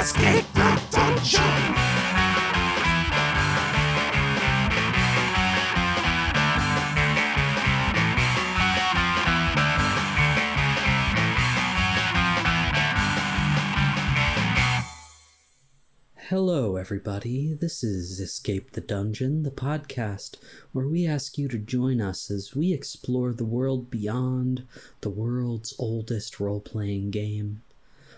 escape the dungeon. Hello, everybody. This is Escape the Dungeon, the podcast where we ask you to join us as we explore the world beyond the world's oldest role playing game.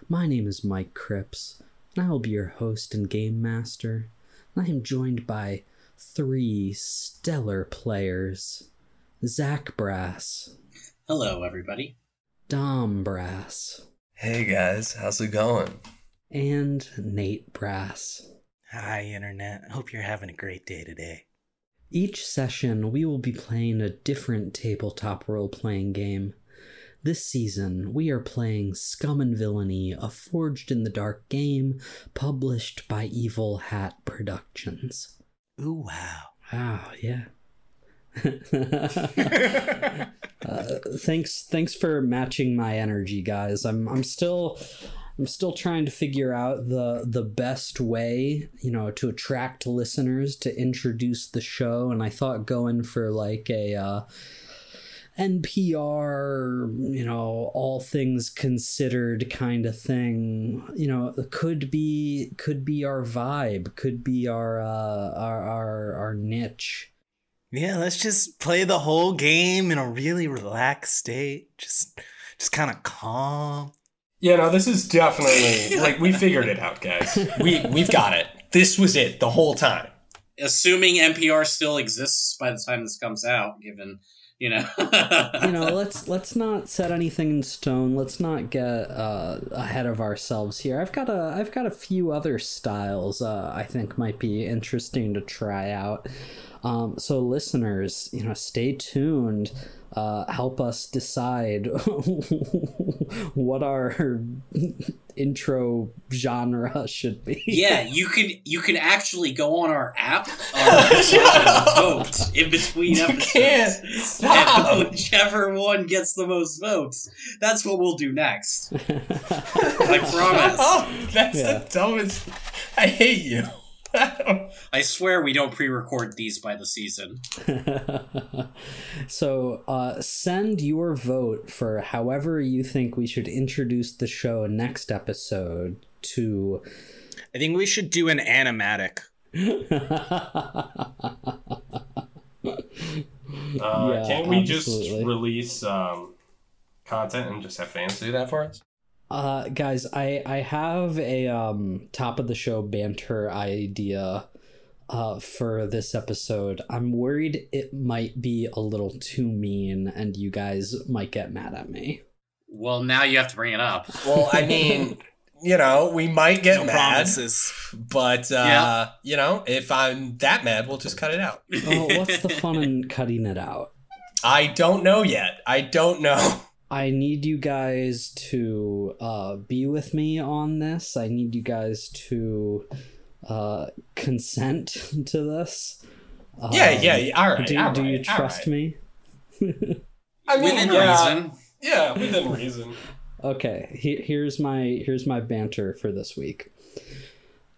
My name is Mike Cripps, I will be your host and game master. And I am joined by three stellar players Zach Brass, Hello, everybody. Dom Brass, Hey guys, how's it going? and Nate Brass. Hi, Internet. Hope you're having a great day today. Each session, we will be playing a different tabletop role playing game. This season, we are playing Scum and Villainy, a Forged in the Dark game published by Evil Hat Productions. Ooh, wow. Wow, yeah. uh, thanks, thanks for matching my energy, guys. I'm, I'm still, I'm still trying to figure out the the best way, you know, to attract listeners to introduce the show, and I thought going for like a uh, NPR, you know, all things considered kind of thing, you know, could be could be our vibe, could be our uh, our our our niche. Yeah, let's just play the whole game in a really relaxed state. Just just kind of calm. Yeah, no, this is definitely like we figured it out, guys. We we've got it. This was it the whole time. Assuming NPR still exists by the time this comes out, given you know, you know let's let's not set anything in stone. Let's not get uh, ahead of ourselves here. I've got a i've got a few other styles uh, i think might be interesting to try out um, so listeners you know stay tuned uh, help us decide what our intro genre should be yeah, you can you can actually go on our app uh, vote in between You episodes. can't And whichever one gets the most votes, that's what we'll do next. I promise. Oh, that's Yeah. the dumbest. I hate you. I swear we don't pre-record these by the season. so uh, send your vote for however you think we should introduce the show next episode to I think we should do an animatic. Uh, Yeah, can't we just release um, content and just have fans do that for us? Uh, guys i i have a um top of the show banter idea uh, for this episode i'm worried it might be a little too mean and you guys might get mad at me Well, now you have to bring it up. Well, I mean, you know, we might get No mad, promises. but uh, Yeah. you know, if I'm that mad, we'll just cut it out. oh what's the fun in cutting it out I don't know yet. I don't know. I need you guys to uh, be with me on this. I need you guys to uh, consent to this. yeah, Um, yeah, yeah. All right. do, all do you right, all trust right. me? I mean, Within yeah, reason. Yeah, within reason. Okay, he, here's my here's my banter for this week.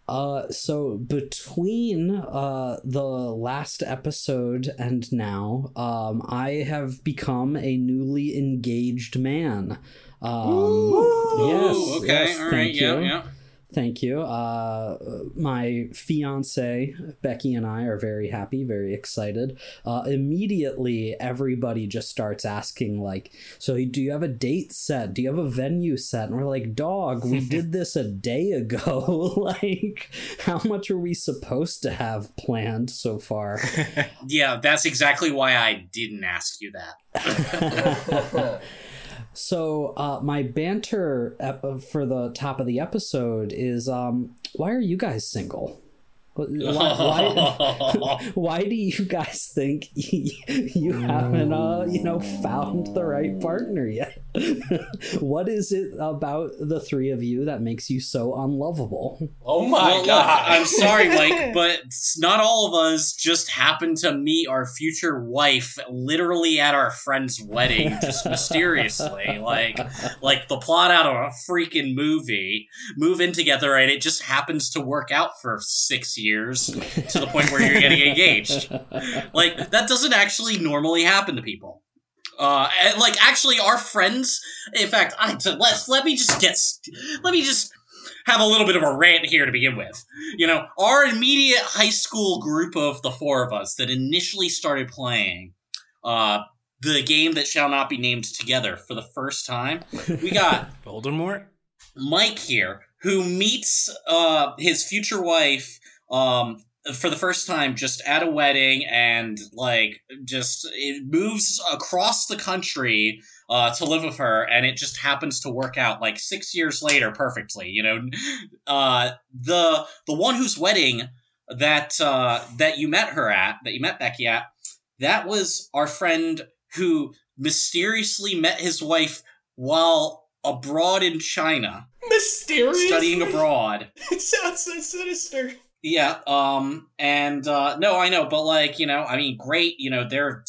Uh, so between uh the last episode and now, um, I have become a newly engaged man. Um, yes, okay, yes, all right, thank yeah, you. yeah. Thank you. Uh, my fiance Becky and I are very happy, very excited. Uh, immediately, everybody just starts asking, like, "So, do you have a date set? Do you have a venue set?" And we're like, "Dog, we did this a day ago. like, how much are we supposed to have planned so far?" Yeah, that's exactly why I didn't ask you that. So, uh, my banter ep- for the top of the episode is, um, why are you guys single? Why, why, why do you guys think you haven't, uh, you know, found the right partner yet? what is it about the three of you that makes you so unlovable? Oh my well, look, god. I'm sorry, Mike, but not all of us just happened to meet our future wife literally at our friend's wedding, just mysteriously. Like, like the plot out of a freaking movie. Move in together, and it just happens to work out for six years to the point where you're getting engaged. Like that doesn't actually normally happen to people. Uh, and, like actually, our friends. In fact, I let let me just get let me just have a little bit of a rant here to begin with. You know, our immediate high school group of the four of us that initially started playing uh, the game that shall not be named together for the first time. We got Voldemort. Mike here, who meets uh, his future wife um, for the first time just at a wedding and like just it moves across the country uh, to live with her and it just happens to work out like six years later perfectly you know uh, the the one whose wedding that uh, that you met her at that you met becky at that was our friend who mysteriously met his wife while abroad in china Mysterious. studying abroad It sounds so sinister. Yeah, um, and uh, no, I know, but like, you know, I mean, great, you know, they're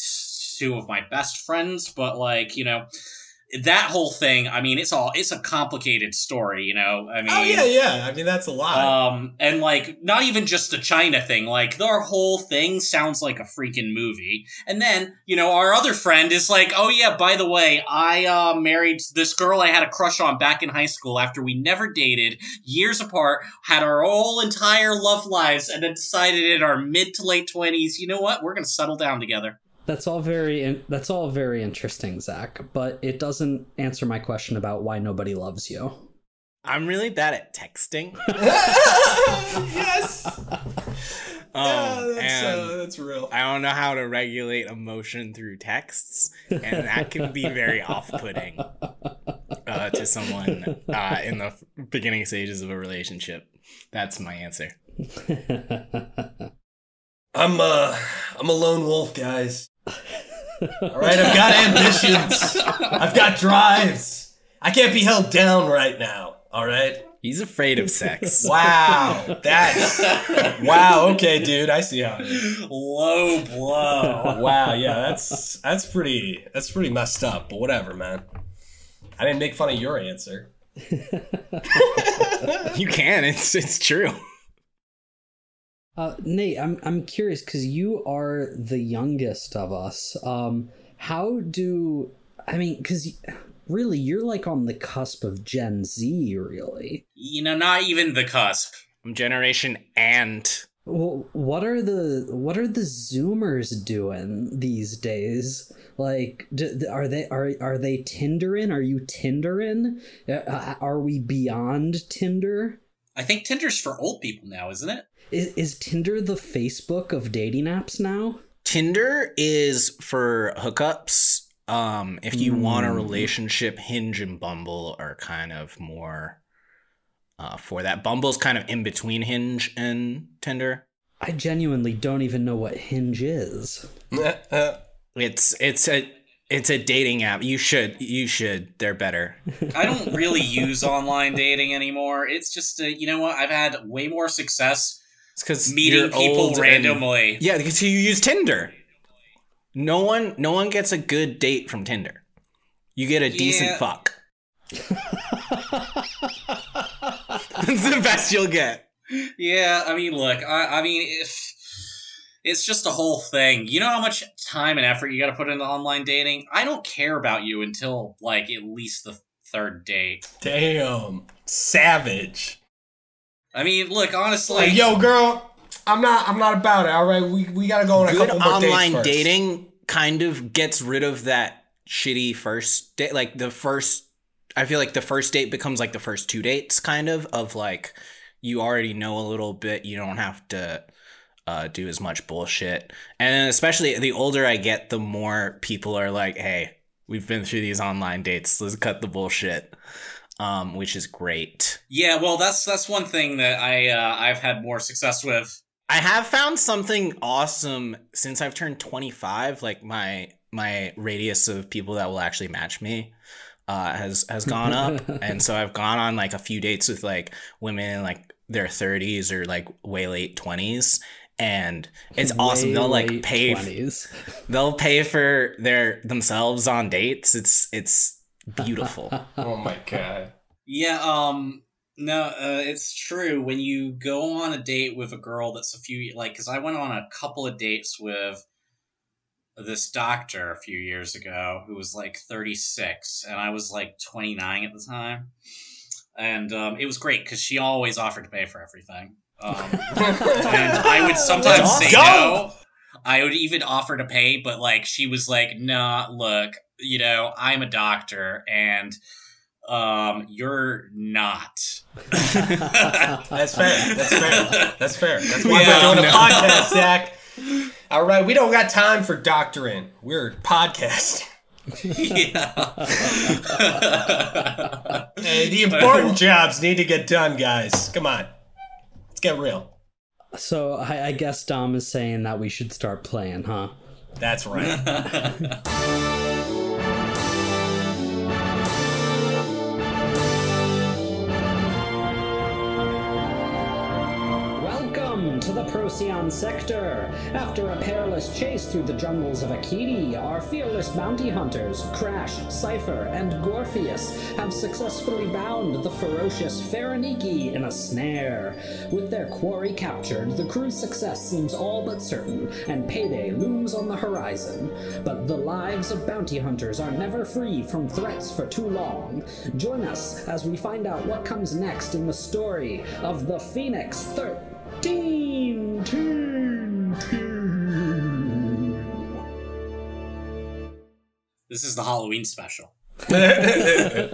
two of my best friends, but like, you know, that whole thing, I mean, it's all it's a complicated story, you know. I mean, Oh yeah, yeah. I mean that's a lot. um, and like, not even just the China thing, like their whole thing sounds like a freaking movie. And then, you know, our other friend is like, "Oh yeah, by the way, I uh, married this girl I had a crush on back in high school after we never dated, years apart, had our whole entire love lives, and then decided in our mid to late twenties, you know what, we're gonna settle down together." That's all very in- that's all very interesting, Zach. But it doesn't answer my question about why nobody loves you. I'm really bad at texting. yes. Um, yeah, that's, uh, that's real. I don't know how to regulate emotion through texts, and that can be very off-putting uh, to someone uh, in the beginning stages of a relationship. That's my answer. I'm uh I'm a lone wolf, guys. All right, I've got ambitions. I've got drives. I can't be held down right now. All right. He's afraid of sex. Wow, that's wow. Okay, dude, I see how it is. Low blow. Wow, yeah, that's that's pretty that's pretty messed up. But whatever, man. I didn't make fun of your answer. you can. It's it's true. Uh, Nate, I'm I'm curious because you are the youngest of us. Um, how do I mean? Because really, you're like on the cusp of Gen Z, really. you know, not even the cusp. I'm Generation and Well, what are the what are the Zoomers doing these days? Like, d- d- are they are are they Tindering? Are you Tindering? Uh, are we beyond Tinder? I think Tinder's for old people now, isn't it? Is is Tinder the Facebook of dating apps now? Tinder is for hookups. Um, if you want a Mm. relationship, Hinge and Bumble are kind of more uh, for that. Bumble's kind of in between Hinge and Tinder. I genuinely don't even know what Hinge is. It's it's a it's a dating app. You should you should. They're better. I don't really use online dating anymore. It's just, uh, you know what? I've had way more success It's because meeting people randomly. Yeah, because you use Tinder. No one no one gets a good date from Tinder. You get a decent fuck. That's the best you'll get. Yeah, I mean, look, I, I mean, if it's just a whole thing. You know how much time and effort you got to put into online dating. I don't care about you until like at least the third date. Damn, savage. I mean, look, honestly, Like, yo, girl, I'm not. I'm not about it. All right, we we gotta go on a Good couple more online dates first. dating kind of gets rid of that shitty first date. Like the first, I feel like the first date becomes like the first two dates, kind of of like you already know a little bit. You don't have to uh, do as much bullshit. And especially the older I get, the more people are like, "Hey, we've been through these online dates. Let's cut the bullshit." Um, which is great. yeah. Well, that's that's one thing that I uh, I've had more success with I have found something awesome since I've turned 25. Like my my radius of people that will actually match me uh, has has gone up, and so I've gone on like a few dates with like women in like their 30s or like way late 20s, and it's awesome. They'll like pay. 20s. They'll pay for their themselves on dates. It's it's beautiful. Oh my god. Yeah, um, no, uh, it's true. When you go on a date with a girl that's a few, like, because I went on a couple of dates with this doctor a few years ago who was like 36, and I was like 29 at the time. And um, it was great because she always offered to pay for everything. Um, and I would sometimes say no. I would even offer to pay, but like she was like, "Nah, look, you know, I'm a doctor, and um, you're not." That's fair. That's fair. That's fair. That's why Yeah, we're doing a podcast, Zach. All right, we don't got time for doctoring. We're podcasting. yeah. Hey, the important jobs need to get done, guys. Come on. Let's get real. So I, I guess Dom is saying that we should start playing, huh? That's right. Procyon sector. After a perilous chase through the jungles of Akiti, our fearless bounty hunters, Crash, Cypher, and Gorpheus, have successfully bound the ferocious Faraniki in a snare. With their quarry captured, the crew's success seems all but certain, and payday looms on the horizon. But the lives of bounty hunters are never free from threats for too long. Join us as we find out what comes next in the story of the Phoenix 13 Team Team. this is the Halloween special. I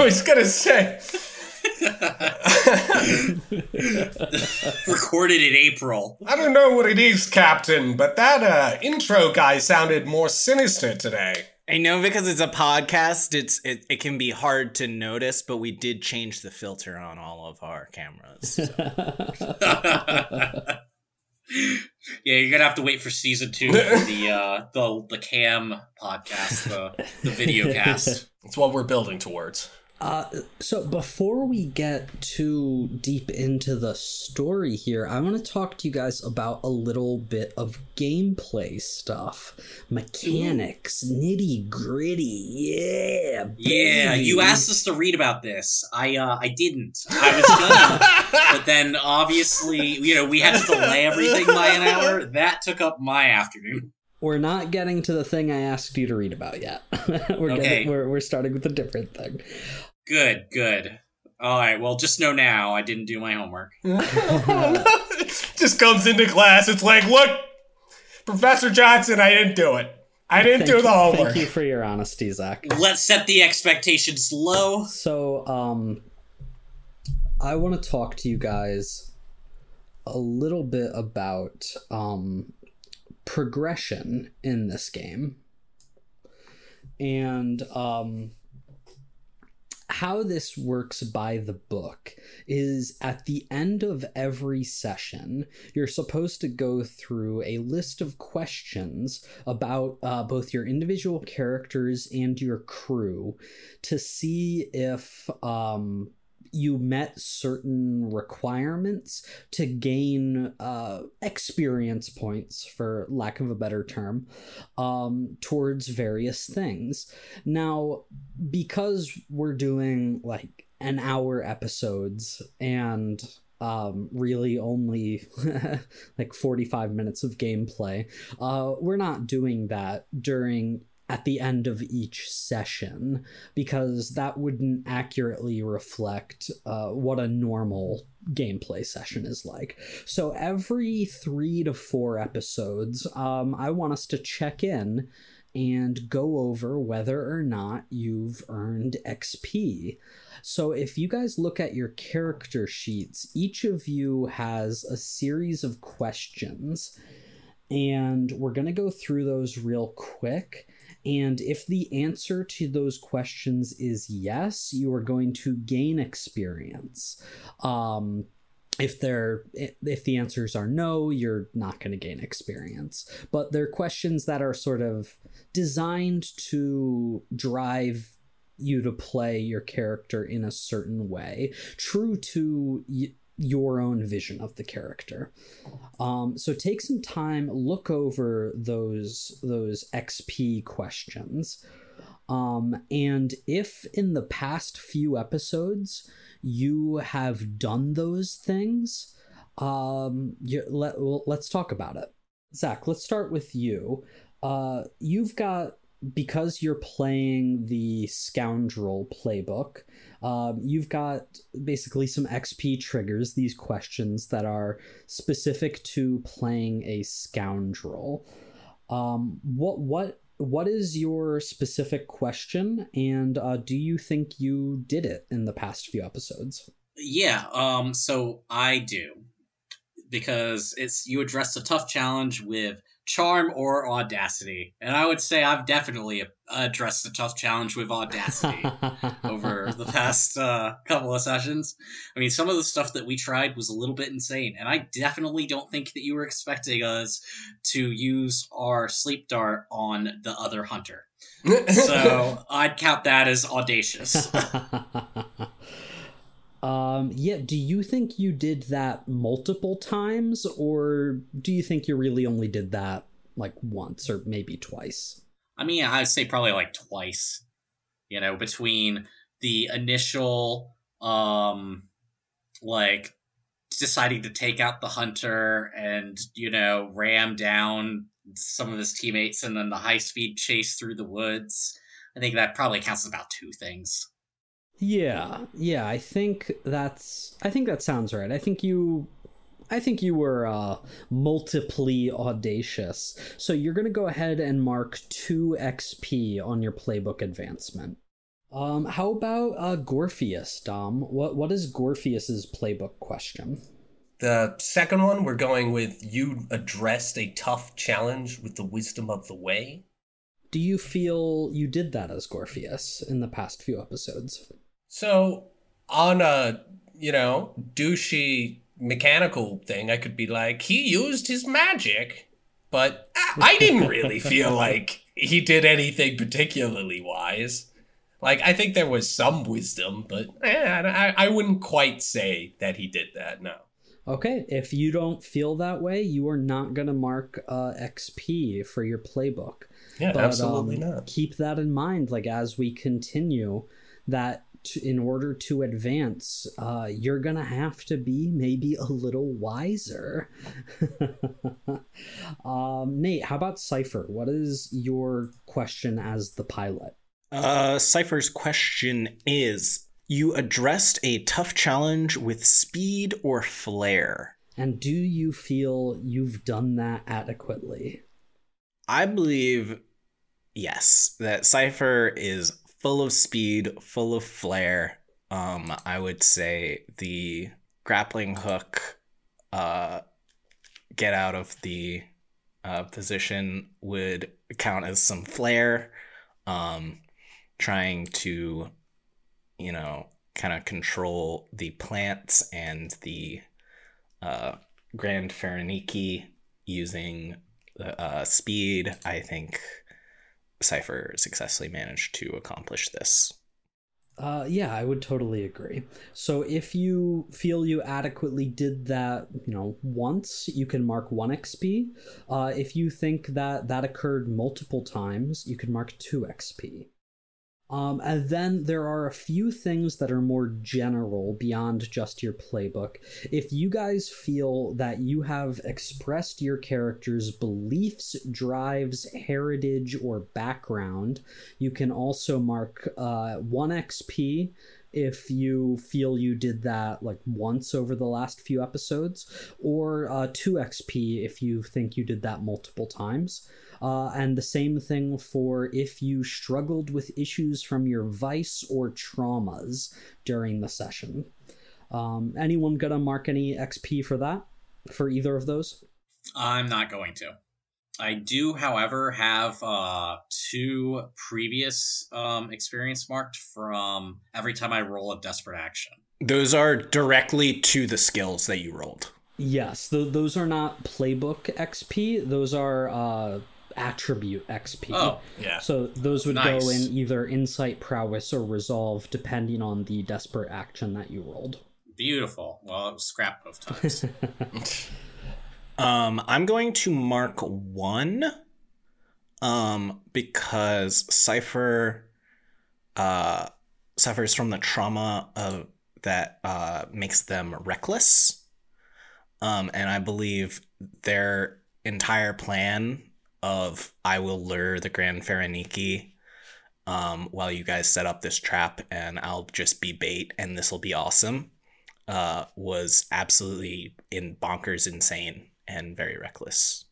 was gonna say. Recorded in April. I don't know what it is, Captain, but that uh, intro guy sounded more sinister today. I know because it's a podcast, it's it, it can be hard to notice, but we did change the filter on all of our cameras. so. yeah, you're gonna have to wait for season two for the uh, the the cam podcast, the the video cast. It's what we're building towards. Uh, so before we get too deep into the story here, I want to talk to you guys about a little bit of gameplay stuff, mechanics, nitty gritty. Yeah, Yeah, baby. you asked us to read about this. I uh, I didn't. I was gonna, but then obviously, you know, we had to delay everything by an hour. That took up my afternoon. We're not getting to the thing I asked you to read about yet. we're Okay. getting, we're we're starting with a different thing. Good, good. All right. Well, just know now I didn't do my homework. Just comes into class. It's like, look, Professor Johnson, I didn't do it. I didn't Thank do you- the homework. Thank you for your honesty, Zach. Let's set the expectations low. So, um, I want to talk to you guys a little bit about um, progression in this game and um, how this works by the book is at the end of every session, you're supposed to go through a list of questions about uh, both your individual characters and your crew to see if um, you met certain requirements to gain uh, experience points, for lack of a better term, um, towards various things. Now, because we're doing like an hour episodes and um, really only like 45 minutes of gameplay, uh, we're not doing that during at the end of each session because that wouldn't accurately reflect uh, what a normal gameplay session is like. So every three to four episodes, um, I want us to check in and go over whether or not you've earned XP. So if you guys look at your character sheets, each of you has a series of questions. And we're going to go through those real quick. And if the answer to those questions is yes, you are going to gain experience. Um, if they're if the answers are no you're not going to gain experience but they're questions that are sort of designed to drive you to play your character in a certain way true to your own vision of the character um, so take some time look over those those xp questions um, and if in the past few episodes you have done those things, um, you, let, well, let's talk about it. Zach, let's start with you. Uh, you've got because you're playing the scoundrel playbook um, you've got basically some xp triggers these questions that are specific to playing a scoundrel. Um, what what what is your specific question? And uh, do you think you did it in the past few episodes? Yeah um so i do. Because it's you addressed a tough challenge with charm or audacity. And i would say i've definitely addressed a tough challenge with audacity over the past uh, couple of sessions. I mean some of the stuff that we tried was a little bit insane and i definitely don't think that you were expecting us to use our sleep dart on the other hunter. So i'd count that as audacious um yeah do you think you did that multiple times or do you think you really only did that like once or maybe twice? I mean i'd say probably like twice you know between the initial um like deciding to take out the hunter and you know ram down some of his teammates and then the high speed chase through the woods. I think that probably counts as about two things yeah, yeah, I think that's I think that sounds right. I think you I think you were uh multiply audacious. So you're going to go ahead and mark 2 XP on your playbook advancement. Um how about uh Gorpheus, Dom? What what is Gorpheus's playbook question? The second one, we're going with you addressed a tough challenge with the wisdom of the way. Do you feel you did that as Gorpheus in the past few episodes? So on a you know douchey mechanical thing, I could be like, he used his magic, but I didn't really feel like he did anything particularly wise. Like I think there was some wisdom, but eh, I, I wouldn't quite say that he did that. No. Okay, if you don't feel that way, you are not going to mark uh, XP for your playbook. Yeah, but, absolutely um, not. Keep that in mind, like as we continue, that to, in order to advance, uh, you're gonna have to be maybe a little wiser. um, Nate, how about Cipher? What is your question as the pilot? Uh, Cipher's question is You addressed a tough challenge with speed or flair. And do you feel you've done that adequately? I believe, yes, that Cipher is full of speed, full of flair. Um, I would say the grappling hook, uh, get out of the uh, position would count as some flair. Um, trying to, you know, kind of control the plants and the uh, Grand Faraniki using uh, speed, I think Cipher successfully managed to accomplish this. Uh, yeah, I would totally agree. So if you feel you adequately did that, you know, once, you can mark one XP. Uh, if you think that that occurred multiple times, you can mark two XP. Um, and then there are a few things that are more general beyond just your playbook. If you guys feel that you have expressed your character's beliefs, drives, heritage, or background, you can also mark uh, 1 XP if you feel you did that like once over the last few episodes, or uh, 2 XP if you think you did that multiple times. Uh, and the same thing for if you struggled with issues from your vice or traumas during the session. Um, anyone gonna mark any XP for that? For either of those? I'm not going to. I do, however, have uh, two previous um, experience marked from every time I roll a desperate action. Those are directly to the skills that you rolled. Yes, th- those are not playbook XP. Those are uh, attribute XP. Oh, Yeah. So those would go in either insight, prowess, or resolve, depending on the desperate action that you rolled. beautiful. Well, it was scrap both times. Um, I'm going to mark one, um, because Cipher, uh, suffers from the trauma of that uh makes them reckless. Um, and I believe their entire plan of I will lure the Grand Faraniki um, while you guys set up this trap and I'll just be bait and this will be awesome uh, was absolutely in bonkers insane and very reckless.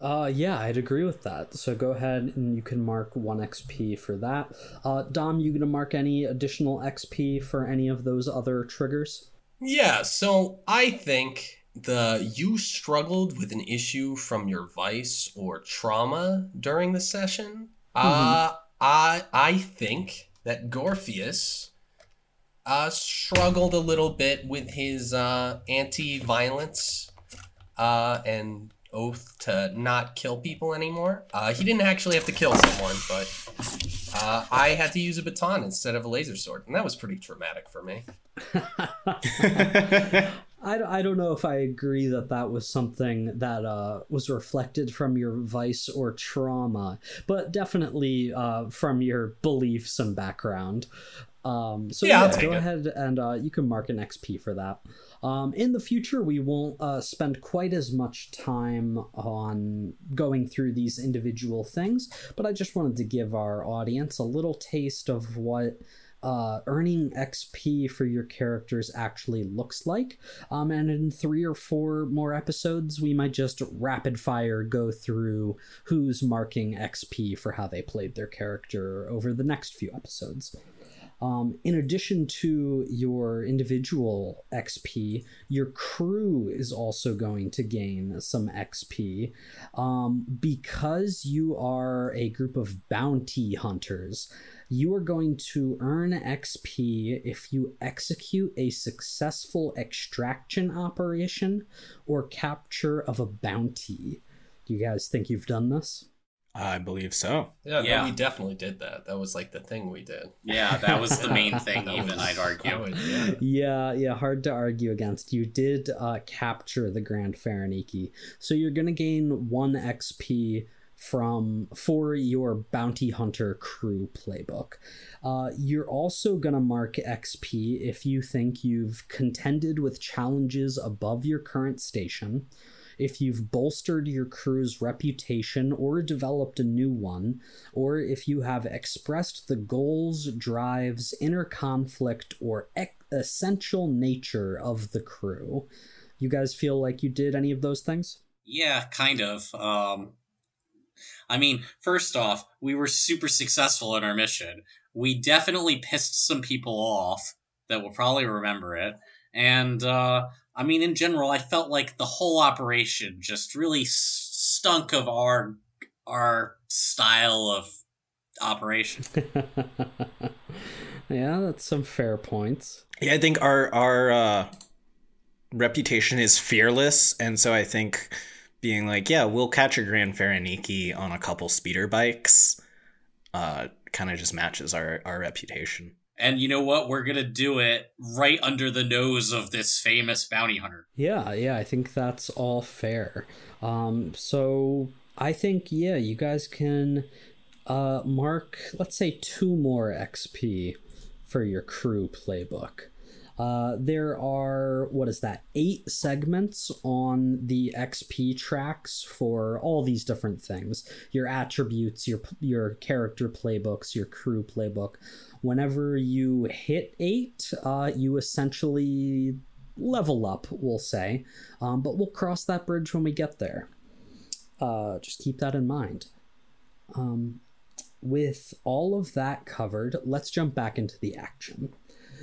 Uh, yeah, I'd agree with that. So go ahead and you can mark one XP for that. Uh, Dom, you gonna mark any additional XP for any of those other triggers? Yeah, so I think the you struggled with an issue from your vice or trauma during the session. Uh I I think that Gorpheus uh struggled a little bit with his uh anti-violence uh and oath to not kill people anymore. Uh he didn't actually have to kill someone, but uh, I had to use a baton instead of a laser sword, and that was pretty traumatic for me. I, I don't know if I agree that that was something that uh, was reflected from your vice or trauma, but definitely uh, from your beliefs and background. Um, so Yeah, yeah, go it. ahead and uh, you can mark an XP for that. Um, in the future, we won't uh, spend quite as much time on going through these individual things, but I just wanted to give our audience a little taste of what uh, earning XP for your characters actually looks like. Um, and in three or four more episodes, we might just rapid fire go through who's marking XP for how they played their character over the next few episodes. Um, in addition to your individual XP, your crew is also going to gain some XP um, because you are a group of bounty hunters. You are going to earn XP if you execute a successful extraction operation or capture of a bounty. Do you guys think you've done this? I believe so. Yeah, no, we definitely did that. That was like the thing we did. yeah, that was the main thing, even, was- I'd argue. was- yeah. Yeah, yeah, hard to argue against. You did uh, capture the Grand Faraniki, so you're gonna gain one XP from for your bounty hunter crew playbook. Uh, you're also gonna mark XP if you think you've contended with challenges above your current station. If you've bolstered your crew's reputation or developed a new one, or if you have expressed the goals, drives, inner conflict, or ec- essential nature of the crew. You guys feel like you did any of those things? Yeah, kind of. Um, I mean, first off, we were super successful in our mission. We definitely pissed some people off that will probably remember it. And, uh, I mean, in general, I felt like the whole operation just really stunk of our our style of operation. yeah, that's some fair points. Yeah, I think our our uh, reputation is fearless, and so I think being like, yeah, we'll catch a Grand Faraniki on a couple speeder bikes, uh, kind of just matches our our reputation. And you know what? We're gonna do it right under the nose of this famous bounty hunter. Yeah, yeah, I think that's all fair. Um, so I think yeah, you guys can uh, mark, let's say, two more XP for your crew playbook. Uh, there are what is that? Eight segments on the XP tracks for all these different things: your attributes, your your character playbooks, your crew playbook. Whenever you hit eight, uh, you essentially level up, we'll say. Um, but we'll cross that bridge when we get there. Uh, just keep that in mind. Um, with all of that covered, let's jump back into the action.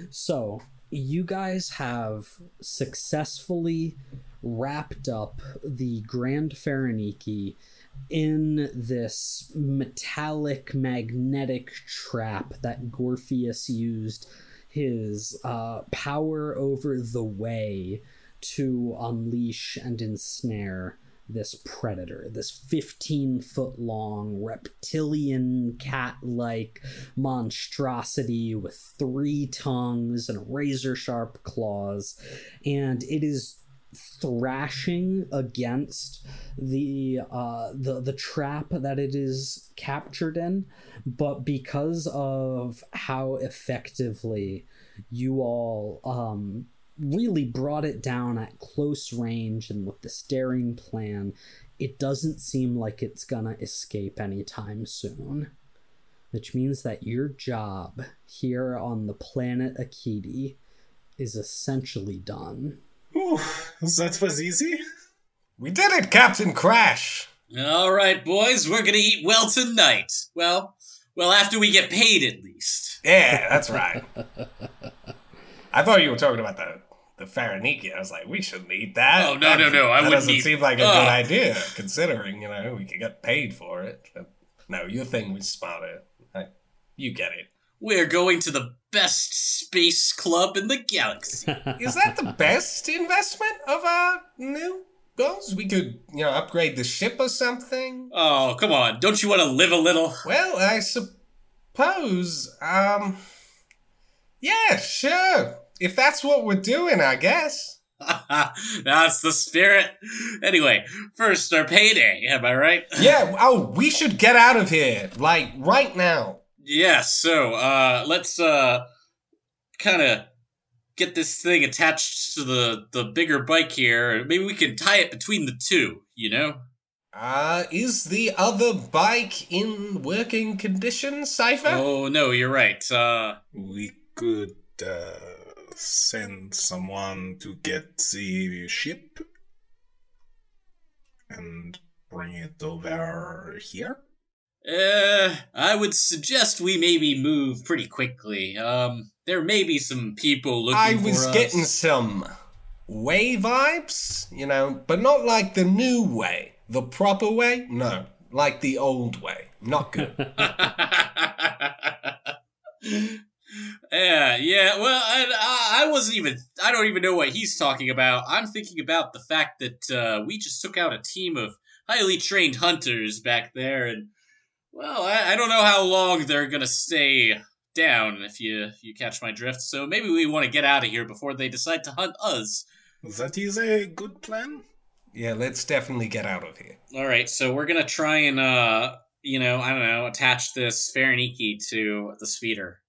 So, you guys have successfully wrapped up the Grand Faraniki in this metallic magnetic trap that Gorpheus used his uh, power over the way to unleash and ensnare this predator, this 15 foot long reptilian cat like monstrosity with three tongues and razor sharp claws. And it is thrashing against the uh the the trap that it is captured in but because of how effectively you all um really brought it down at close range and with the staring plan it doesn't seem like it's gonna escape anytime soon which means that your job here on the planet akiti is essentially done Ooh, that was easy. We did it, Captain Crash. All right, boys, we're gonna eat well tonight. Well, well, after we get paid, at least. Yeah, that's right. I thought you were talking about the the Faraniki. I was like, we shouldn't eat that. Oh, no, no, no, I that wouldn't doesn't eat- seem like a Ugh. good idea, considering you know we could get paid for it. But no, your thing was smarter. I, you get it. We're going to the best space club in the galaxy. Is that the best investment of our new goals? We could, you know, upgrade the ship or something. oh, come on! Don't you want to live a little? Well, I suppose, um, yeah, sure. If that's what we're doing, I guess. That's the spirit. Anyway, first our payday. Am I right? Yeah, oh, we should get out of here, like, right now. Yeah, so uh let's uh kind of get this thing attached to the the bigger bike here. Maybe we can tie it between the two, you know? Uh, is the other bike in working condition, Cypher? Oh no, you're right. Uh We could uh, send someone to get the ship and bring it over here. uh I would suggest we maybe move pretty quickly. Um there may be some people looking for I for was us. getting some way vibes, you know, but not like the new way. The proper way? No. Like the old way. Not good. yeah, yeah. Well, I, I, I wasn't even. I don't even know what he's talking about. I'm thinking about the fact that uh, we just took out a team of highly trained hunters back there, and well, I, I don't know how long they're gonna stay down. If you if you catch my drift, so maybe we want to get out of here before they decide to hunt us. That is a good plan. yeah, let's definitely get out of here. All right, so we're gonna try and uh, you know, I don't know, attach this Faraniki to the speeder.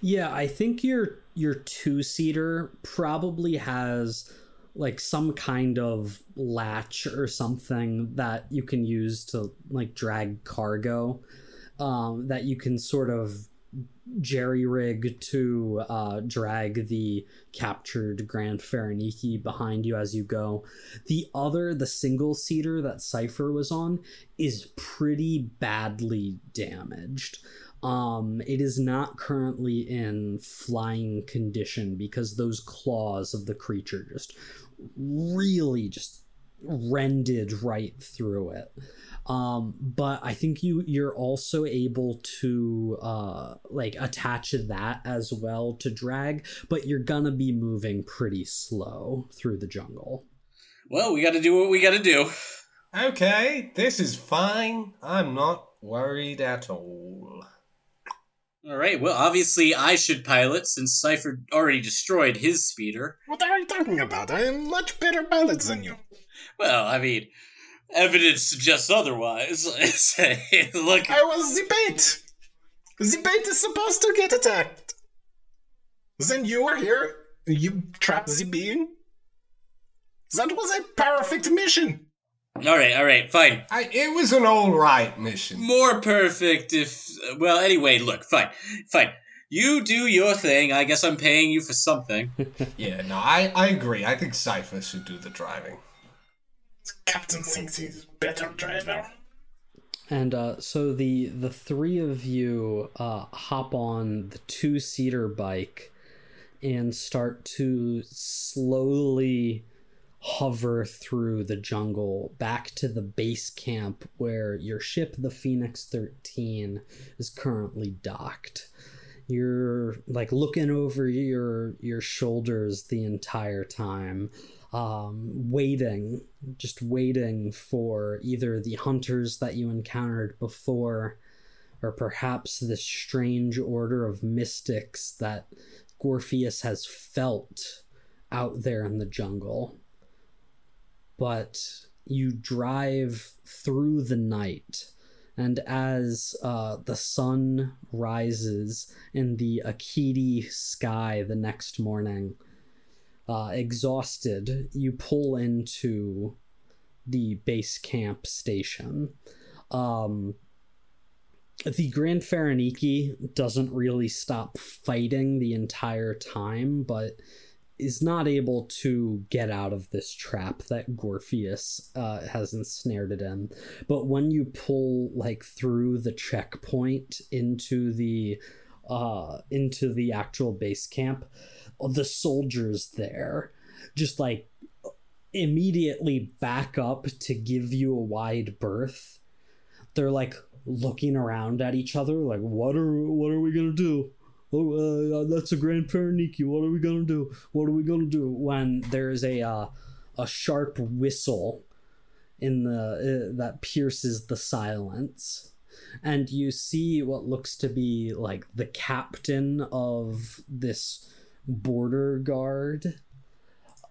Yeah, I think your your two seater probably has like some kind of latch or something that you can use to like drag cargo um, that you can sort of jerry rig to uh, drag the captured Grand Faraniki behind you as you go. The other, the single seater that Cypher was on, is pretty badly damaged. Um, it is not currently in flying condition because those claws of the creature just really just rended right through it. Um, but I think you you're also able to uh like attach that as well to drag, but you're gonna be moving pretty slow through the jungle. Well, we got to do what we got to do. Okay, this is fine. I'm not worried at all. All right. Well, obviously, I should pilot since Cipher already destroyed his speeder. What are you talking about? I am much better pilot than you. Well, I mean, evidence suggests otherwise. Look, I was the bait. The bait is supposed to get attacked. Then you were here. You trapped the being. That was a perfect mission. All right, all right, fine. I, it was an alright mission. More perfect if. Well, anyway, look, fine, fine. You do your thing. I guess I'm paying you for something. Yeah, no, I, I agree. I think Cypher should do the driving. Captain thinks he's better driver. And uh, so the the three of you uh, hop on the two seater bike and start to slowly hover through the jungle back to the base camp where your ship, the Phoenix 13, is currently docked. You're like looking over your your shoulders the entire time, um, waiting, just waiting for either the hunters that you encountered before, or perhaps this strange order of mystics that Gorpheus has felt out there in the jungle. But you drive through the night, and as uh, the sun rises in the Akiti sky the next morning, uh, exhausted, you pull into the base camp station. Um, the Grand Faraniki doesn't really stop fighting the entire time, but is not able to get out of this trap that Gorpheus uh, has ensnared it in. But when you pull like through the checkpoint into the uh, into the actual base camp, the soldiers there just like immediately back up to give you a wide berth. They're like looking around at each other, like, "What are what are we gonna do?" Oh, uh, that's a Grand Faraniki. What are we gonna do? What are we gonna do? When there's a uh, a sharp whistle in the uh, that pierces the silence, and you see what looks to be like the captain of this border guard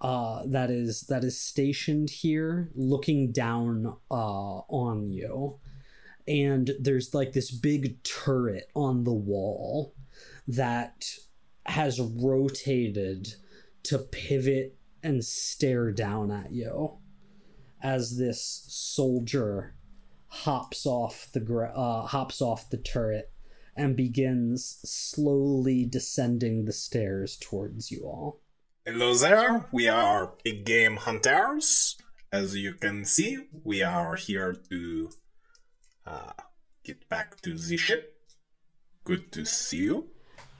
uh, that is that is stationed here, looking down uh, on you, and there's like this big turret on the wall that has rotated to pivot and stare down at you as this soldier hops off the uh, hops off the turret and begins slowly descending the stairs towards you all. Hello there, we are big game hunters. As you can see, we are here to uh, get back to the ship. Good to see you.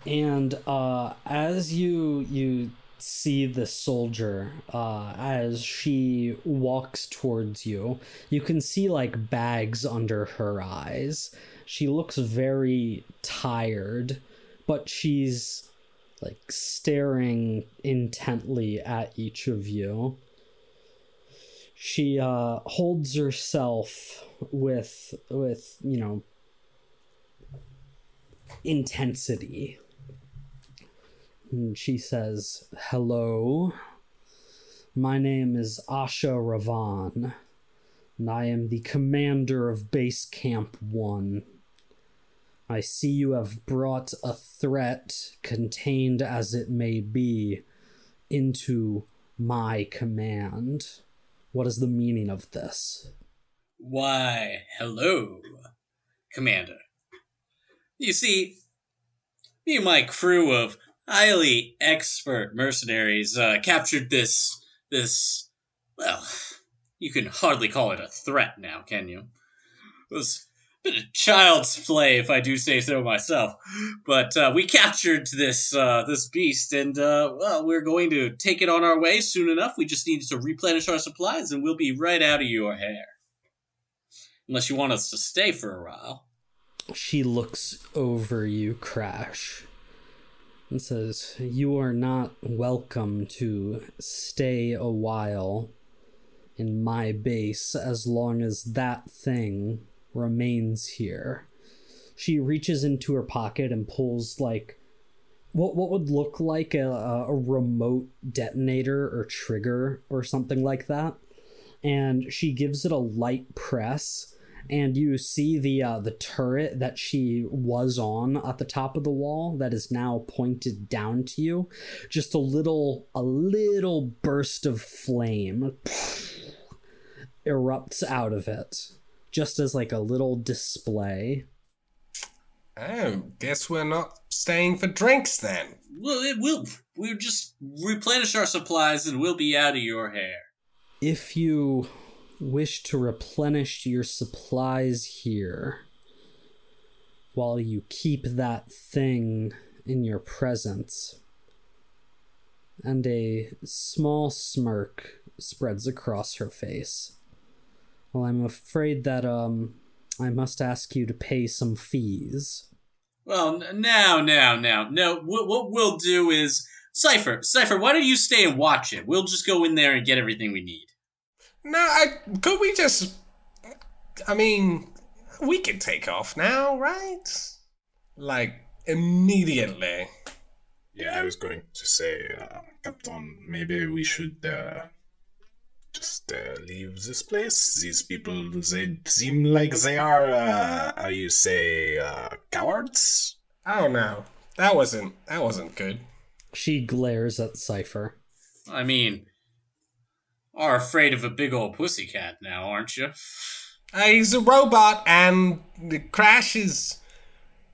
And uh, as you you see the soldier uh, as she walks towards you you can see like bags under her eyes. She looks very tired but she's like staring intently at each of you. She uh, holds herself with with you know intensity and she says, Hello, my name is Asha Ravan, and I am the commander of Base Camp 1. I see you have brought a threat, contained as it may be, into my command. What is the meaning of this? Why, hello, Commander. You see, me and my crew of highly expert mercenaries uh, captured this this well, you can hardly call it a threat now, can you? It was a bit of child's play, if I do say so myself. But uh, we captured this uh, this beast, and uh, well, we're going to take it on our way soon enough. We just need to replenish our supplies, and we'll be right out of your hair. Unless you want us to stay for a while. She looks over you, Crash, and says, You are not welcome to stay a while in my base as long as that thing remains here. She reaches into her pocket and pulls, like, what, what would look like a, a remote detonator or trigger or something like that. And she gives it a light press and you see the uh, the turret that she was on at the top of the wall that is now pointed down to you just a little a little burst of flame erupts out of it just as like a little display Oh, guess we're not staying for drinks then. Well, it will. We'll just replenish our supplies, and we'll be out of your hair. if you wish to replenish your supplies here while you keep that thing in your presence and a small smirk spreads across her face. Well, I'm afraid that um I must ask you to pay some fees. Well, now, now, now, no. What, we'll do is Cipher, Cipher. Why don't you stay and watch it? We'll just go in there and get everything we need. No, I could we just? I mean, we can take off now, right? Like immediately. Yeah, I was going to say, uh, Captain, maybe we should uh, just uh, leave this place. These people, they seem like they are, uh, how you say, uh, cowards. Oh don't. That wasn't that wasn't good. She glares at Cypher. I mean, are afraid of a big old pussycat now, aren't you? Uh, he's a robot, and the crash is.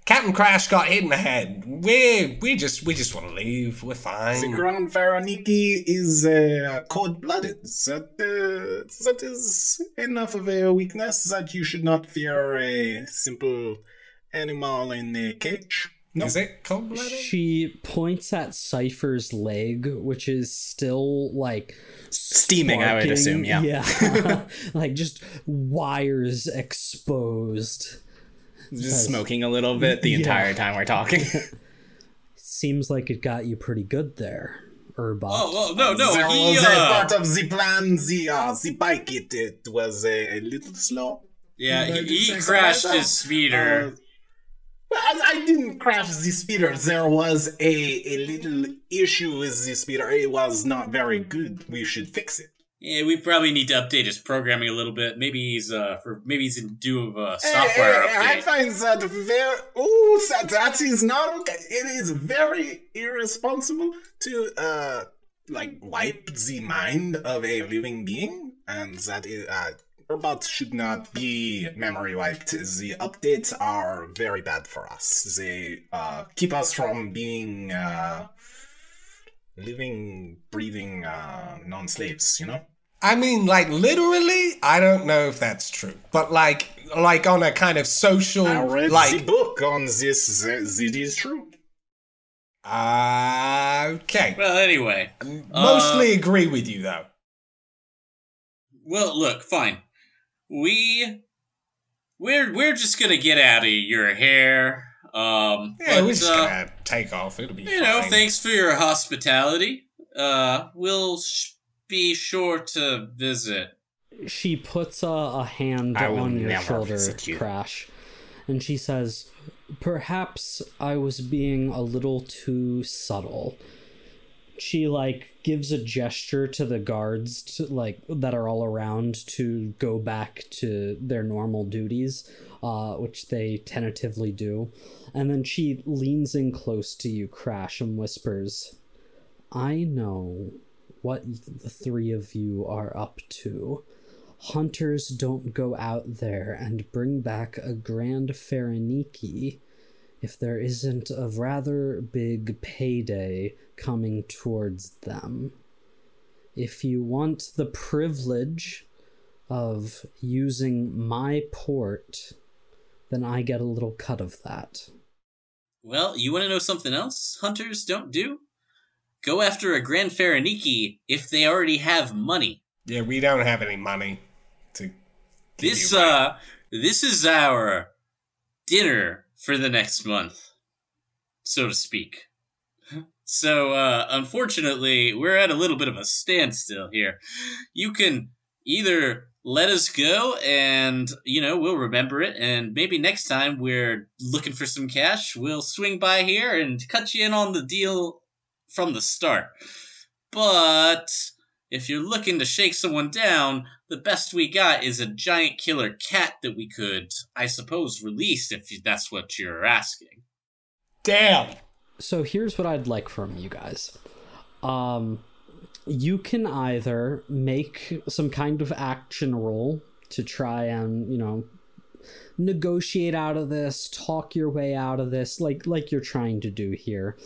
Captain Crash got hit in the head. We we just we just want to leave. We're fine. The fine. Grand Faraniki is uh, cold-blooded. That, uh, that is enough of a weakness that you should not fear a simple animal in a cage. No. Is it cold blooded? She points at Cypher's leg, which is still like Steaming, I would assume, yeah. Yeah. like just wires exposed. Just smoking a little bit the Yeah. entire time we're talking. Seems like it got you pretty good there, Urbot. Oh, well, no, no. there he, was a uh, part of the plan, the, uh, the bike, it, it was a, a little slow. yeah, Uh, he, he crashed his speeder. Uh, well, I, I didn't crash the speeder. There was a, a little issue with the speeder. It was not very good. We should fix it. yeah, we probably need to update his programming a little bit. Maybe he's uh, for maybe he's in due of a software hey, I update. find that very. Oh, that, that is not okay. It is very irresponsible to uh like wipe the mind of a living being, and that is uh. Robots should not be memory wiped. The updates are very bad for us. They uh, keep us from being uh, living, breathing uh, non slaves, you know? I mean, like literally, I don't know if that's true, but like, like on a kind of social, I read the like, book on this. th- It is true. uh, okay. Well, anyway, Mostly agree with you though. well, look, fine. We we're we're just gonna get out of your hair. Um, Yeah, but, we're just uh, gonna take off. It'll be you know, thanks for your hospitality. Uh, we'll sh- be sure to visit. She puts a, a hand I on your shoulder, you. Crash, and she says, Perhaps I was being a little too subtle. She like gives a gesture to the guards to like that are all around to go back to their normal duties, uh, which they tentatively do. And then she leans in close to you, Crash, and whispers, I know what the three of you are up to. Hunters don't go out there and bring back a grand Faraniki if there isn't a rather big payday coming towards them. If you want the privilege of using my port, then I get a little cut of that. Well, you want to know something else hunters don't do? Go after a Grand Faraniki if they already have money. Yeah, we don't have any money to. This you uh this is our dinner for the next month, so to speak. So uh unfortunately, we're at a little bit of a standstill here. You can either let us go and you know, we'll remember it and maybe next time we're looking for some cash, we'll swing by here and cut you in on the deal from the start. But if you're looking to shake someone down, the best we got is a giant killer cat that we could, I suppose, release if that's what you're asking. Damn. So here's what I'd like from you guys. Um, you can either make some kind of action roll to try and you know negotiate out of this, talk your way out of this, like like you're trying to do here,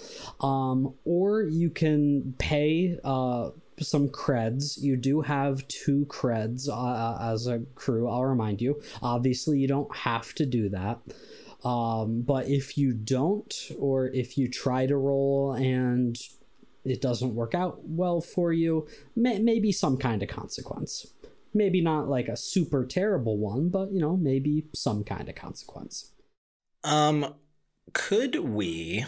um, or you can pay uh, some creds. You do have two creds uh, as a crew. I'll remind you. Obviously, you don't have to do that. Um, but if you don't, or if you try to roll and it doesn't work out well for you, may, maybe some kind of consequence. Maybe not like a super terrible one, but you know, maybe some kind of consequence. Um, could we?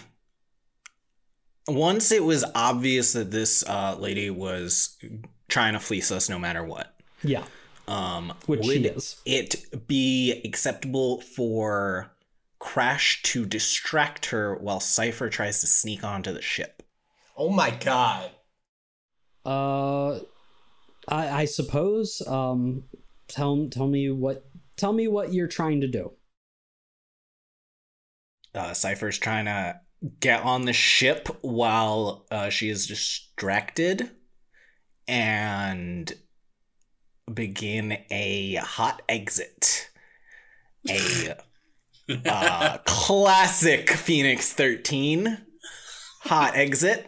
Once it was obvious that this uh, lady was trying to fleece us no matter what, Yeah, um, which would she is. it be acceptable for Crash to distract her while Cypher tries to sneak onto the ship? Oh my god. Uh, I, I suppose. Um, tell tell me what tell me what you're trying to do. Uh, Cypher's trying to get on the ship while uh, she is distracted and begin a hot exit. A uh, classic Phoenix 13 hot exit.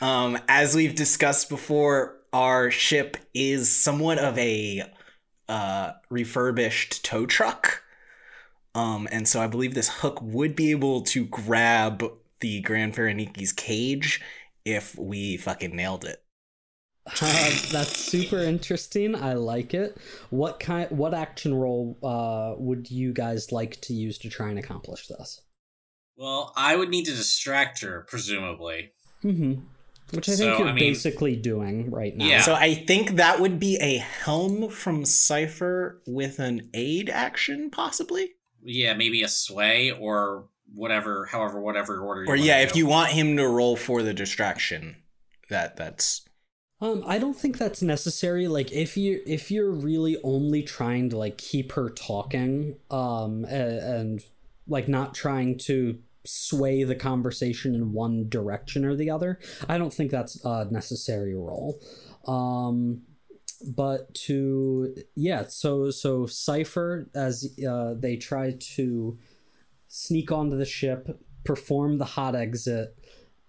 Um, as we've discussed before, our ship is somewhat of a uh, refurbished tow truck. Um, and so I believe this hook would be able to grab the Grand Faraniki's cage if we fucking nailed it. Uh, that's super interesting. I like it. What kind? What action role uh, would you guys like to use to try and accomplish this? Well, I would need to distract her, presumably. Mm-hmm. Which I think So, you're I mean- basically doing right now. Yeah. So I think that would be a helm from Cypher with an aid action, possibly. Yeah, maybe a sway or whatever, however, whatever order. You Or yeah, do. if you want him to roll for the distraction, that that's Um, I don't think that's necessary. Like, if you if you're really only trying to like keep her talking, um, and, and like not trying to sway the conversation in one direction or the other, I don't think that's a necessary role. Um, but to yeah, so so Cipher as uh, they try to sneak onto the ship, perform the hot exit.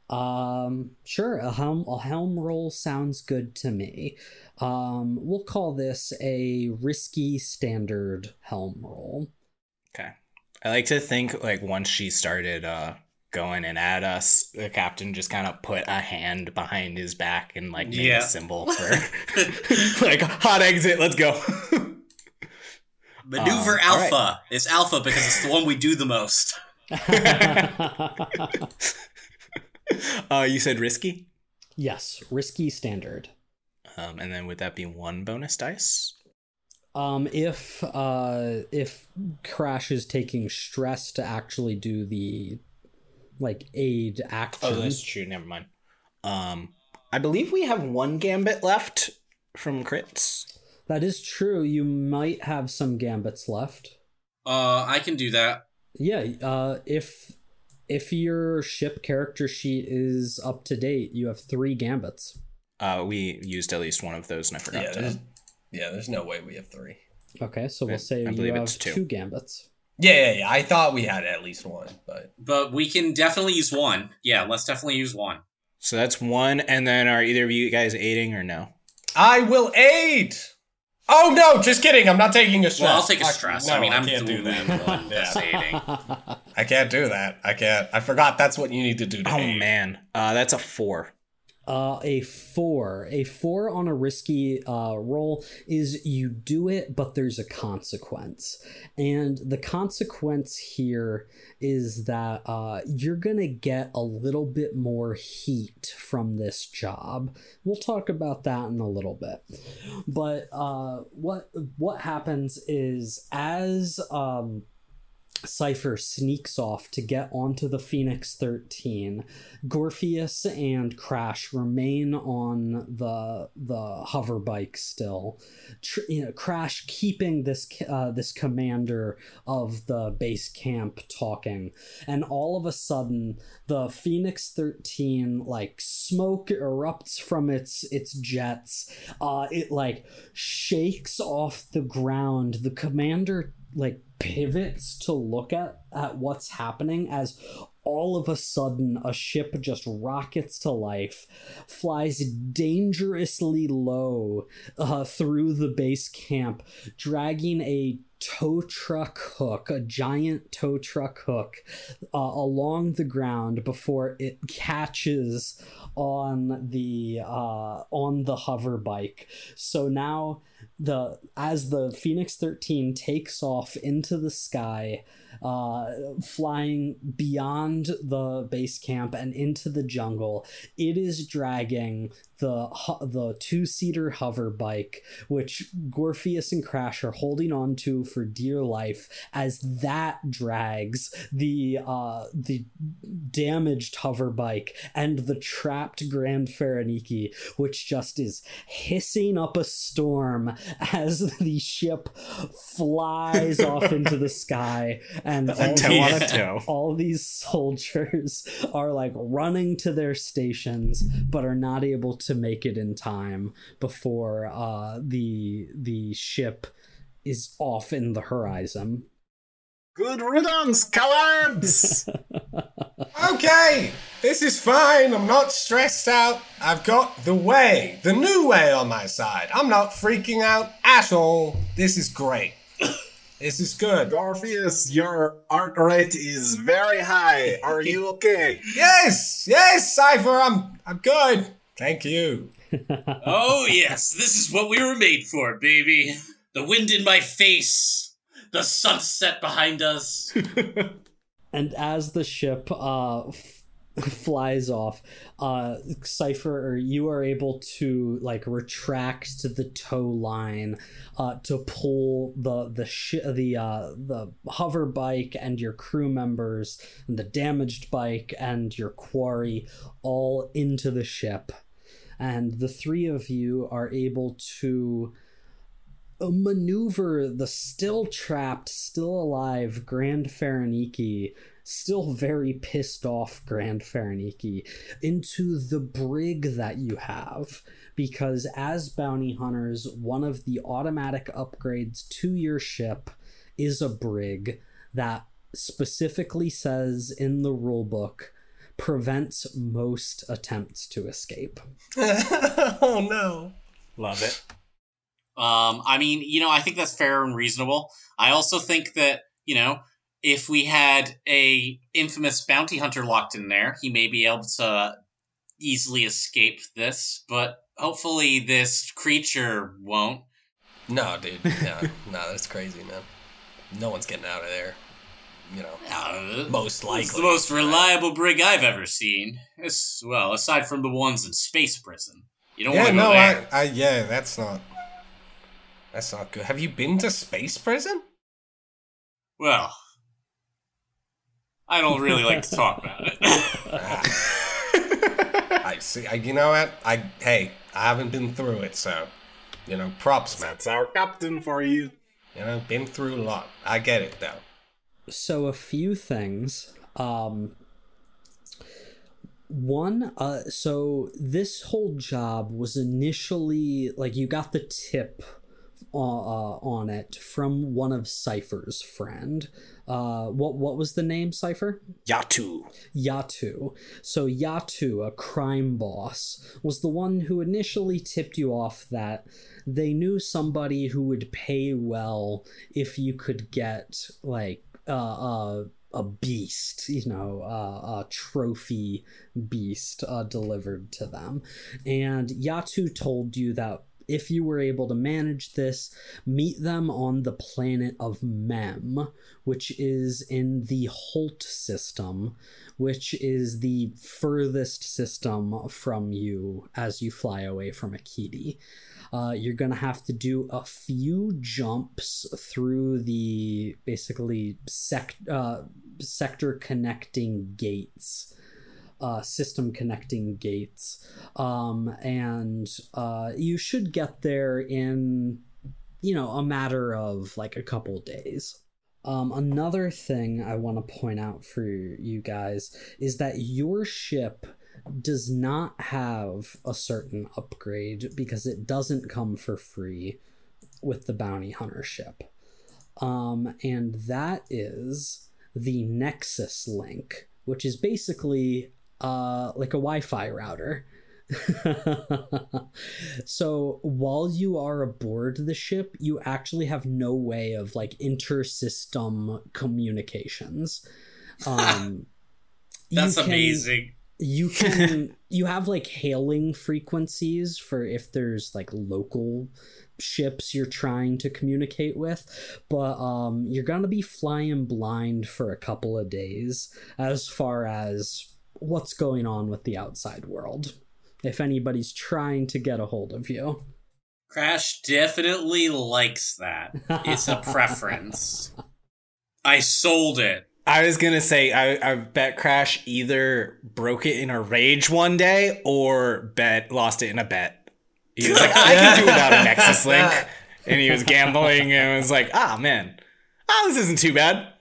Um, sure, a helm a helm roll sounds good to me. Um, we'll call this a risky standard helm roll. okay. I like to think like once she started uh going and at us, the captain just kind of put a hand behind his back and like made Yeah. a symbol for like hot exit. Let's go. maneuver Um, all alpha. It's alpha because it's the one we do the most. uh, you said risky, yes, risky standard. um, and then would that be one bonus dice? Um, if uh, if Crash is taking stress to actually do the like aid action, Oh, that's true. Never mind. Um, I believe we have one gambit left from crits. that is true. You might have some gambits left. Uh, I can do that. Yeah, uh, if if your ship character sheet is up to date, you have three gambits. Uh, we used at least one of those, and I forgot Yeah, to. there's, yeah, there's no way we have three. Okay, so we'll say I you have two. two gambits. Yeah, yeah, yeah. I thought we had at least one, but But we can definitely use one. Yeah, let's definitely use one. So that's one, and then are either of you guys aiding or no? I will aid. Oh no, just kidding. I'm not taking a stress. Well, I'll take a stress. No, I mean, I'm can't do that. only one Yeah. that's aiding. I can't do that. I can't. I forgot that's what you need to do. To Oh aid. man, uh, that's a four. Uh, a four. A four on a risky uh, roll is you do it, but there's a consequence. And the consequence here is that uh, you're going to get a little bit more heat from this job. We'll talk about that in a little bit. But uh, what what happens is as um, Cypher sneaks off to get onto the Phoenix 13. Gorpheus and Crash remain on the the hover bike still. Tr- you know, Crash keeping this uh, this commander of the base camp talking, and all of a sudden the Phoenix 13 like smoke erupts from its its jets. Uh, it like shakes off the ground. The commander like pivots to look at at what's happening as all of a sudden a ship just rockets to life flies dangerously low uh, through the base camp dragging a tow truck hook, a giant tow truck hook, uh, along the ground before it catches on the uh, on the hover bike. So now the as the Phoenix 13 takes off into the sky, uh, flying beyond the base camp and into the jungle, it is dragging the the two seater hover bike, which Gorpheus and Crash are holding on to for dear life, as that drags the uh, the damaged hover bike and the trapped Grand Faraniki, which just is hissing up a storm as the ship flies off into the sky, and all, toe on a these, toe. all these soldiers are like running to their stations, but are not able to make it in time before uh, the the ship is off in the horizon. Good riddance, cowards! Okay, this is fine. I'm not stressed out. I've got the way, the new way on my side. I'm not freaking out at all. This is great. This is good. Gorpheus, your art rate is very high. Are you okay? Yes, yes, Cipher, I'm I'm good. Thank you. oh yes, this is what we were made for, baby. The wind in my face, the sunset behind us. and as the ship uh f- flies off uh cipher you are able to like retract to the tow line uh to pull the the sh- the uh the hover bike and your crew members and the damaged bike and your quarry all into the ship and the three of you are able to maneuver the still trapped, still alive Grand Faraniki, still very pissed off Grand Faraniki, into the brig that you have. Because as bounty hunters, one of the automatic upgrades to your ship is a brig that specifically says in the rulebook prevents most attempts to escape. oh no. Love it. Um, I mean, you know, I think that's fair and reasonable. I also think that, you know, if we had a infamous bounty hunter locked in there, he may be able to easily escape this, but hopefully this creature won't. No, dude. No, no, that's crazy, man. No one's getting out of there. You know, Uh, most likely. It's the most reliable brig I've ever seen. It's, well, aside from the ones in space prison. You don't Yeah, want to go no, there. I, I, yeah, that's not. That's not good. Have you been to space prison? Well, I don't really like to talk about it. I see. I, you know what? I hey, I haven't been through it, so you know, props, man. That's our captain for you. You know, been through a lot. I get it though. so a few things um one uh so this whole job was initially like you got the tip uh, on it from one of Cypher's friend. Uh, what what was the name Cypher? Yatu. Yatu. So Yatu, a crime boss, was the one who initially tipped you off that they knew somebody who would pay well if you could get like uh, uh a beast, you know, uh, a trophy beast uh, delivered to them. And Yatu told you that if you were able to manage this, meet them on the planet of Mem, which is in the Holt system, which is the furthest system from you as you fly away from Akiti. Uh, you're gonna have to do a few jumps through the basically sec- uh, sector connecting gates uh, system connecting gates. Um, and uh, you should get there in, you know, a matter of like a couple days. Um, another thing I want to point out for you guys is that your ship does not have a certain upgrade because it doesn't come for free with the bounty hunter ship. Um, and that is the Nexus link, which is basically uh, like a Wi-Fi router so while you are aboard the ship, you actually have no way of like inter-system communications. Um, you That's can- amazing. you can you have like hailing frequencies for if there's like local ships you're trying to communicate with but um you're gonna be flying blind for a couple of days as far as what's going on with the outside world if anybody's trying to get a hold of you Crash definitely likes that. It's a preference. I sold it. I was gonna say I, I bet Crash either broke it in a rage one day or bet lost it in a bet. He was like, I can do without a Nexus link, and he was gambling and was like, ah man, ah this isn't too bad.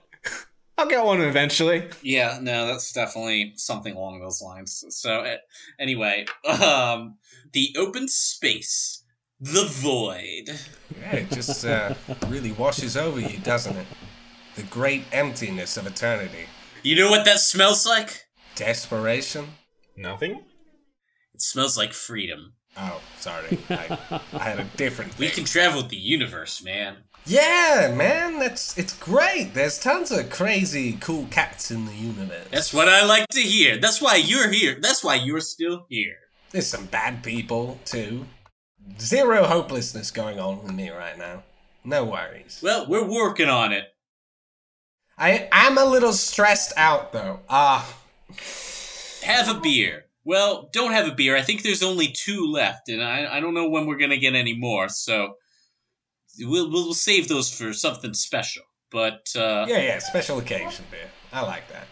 I'll get one eventually. Yeah, no, that's definitely something along those lines. So, anyway, um, the open space, the void. Yeah, it just uh, really washes over you, doesn't it? The great emptiness of eternity. You know what that smells like? Desperation? Nothing? It smells like freedom. Oh, sorry. I, I had a different thing. We can travel the universe, man. Yeah, man, that's it's great. There's tons of crazy, cool cats in the universe. That's what I like to hear. That's why you're here. That's why you're still here. There's some bad people too. Zero hopelessness going on with me right now. No worries. Well, we're working on it. I am a little stressed out though. Ah, Have a beer. Well, don't have a beer. I think there's only two left, and I, I don't know when we're gonna get any more. So we'll we'll save those for something special. But uh, yeah, yeah, special occasion beer. I like that.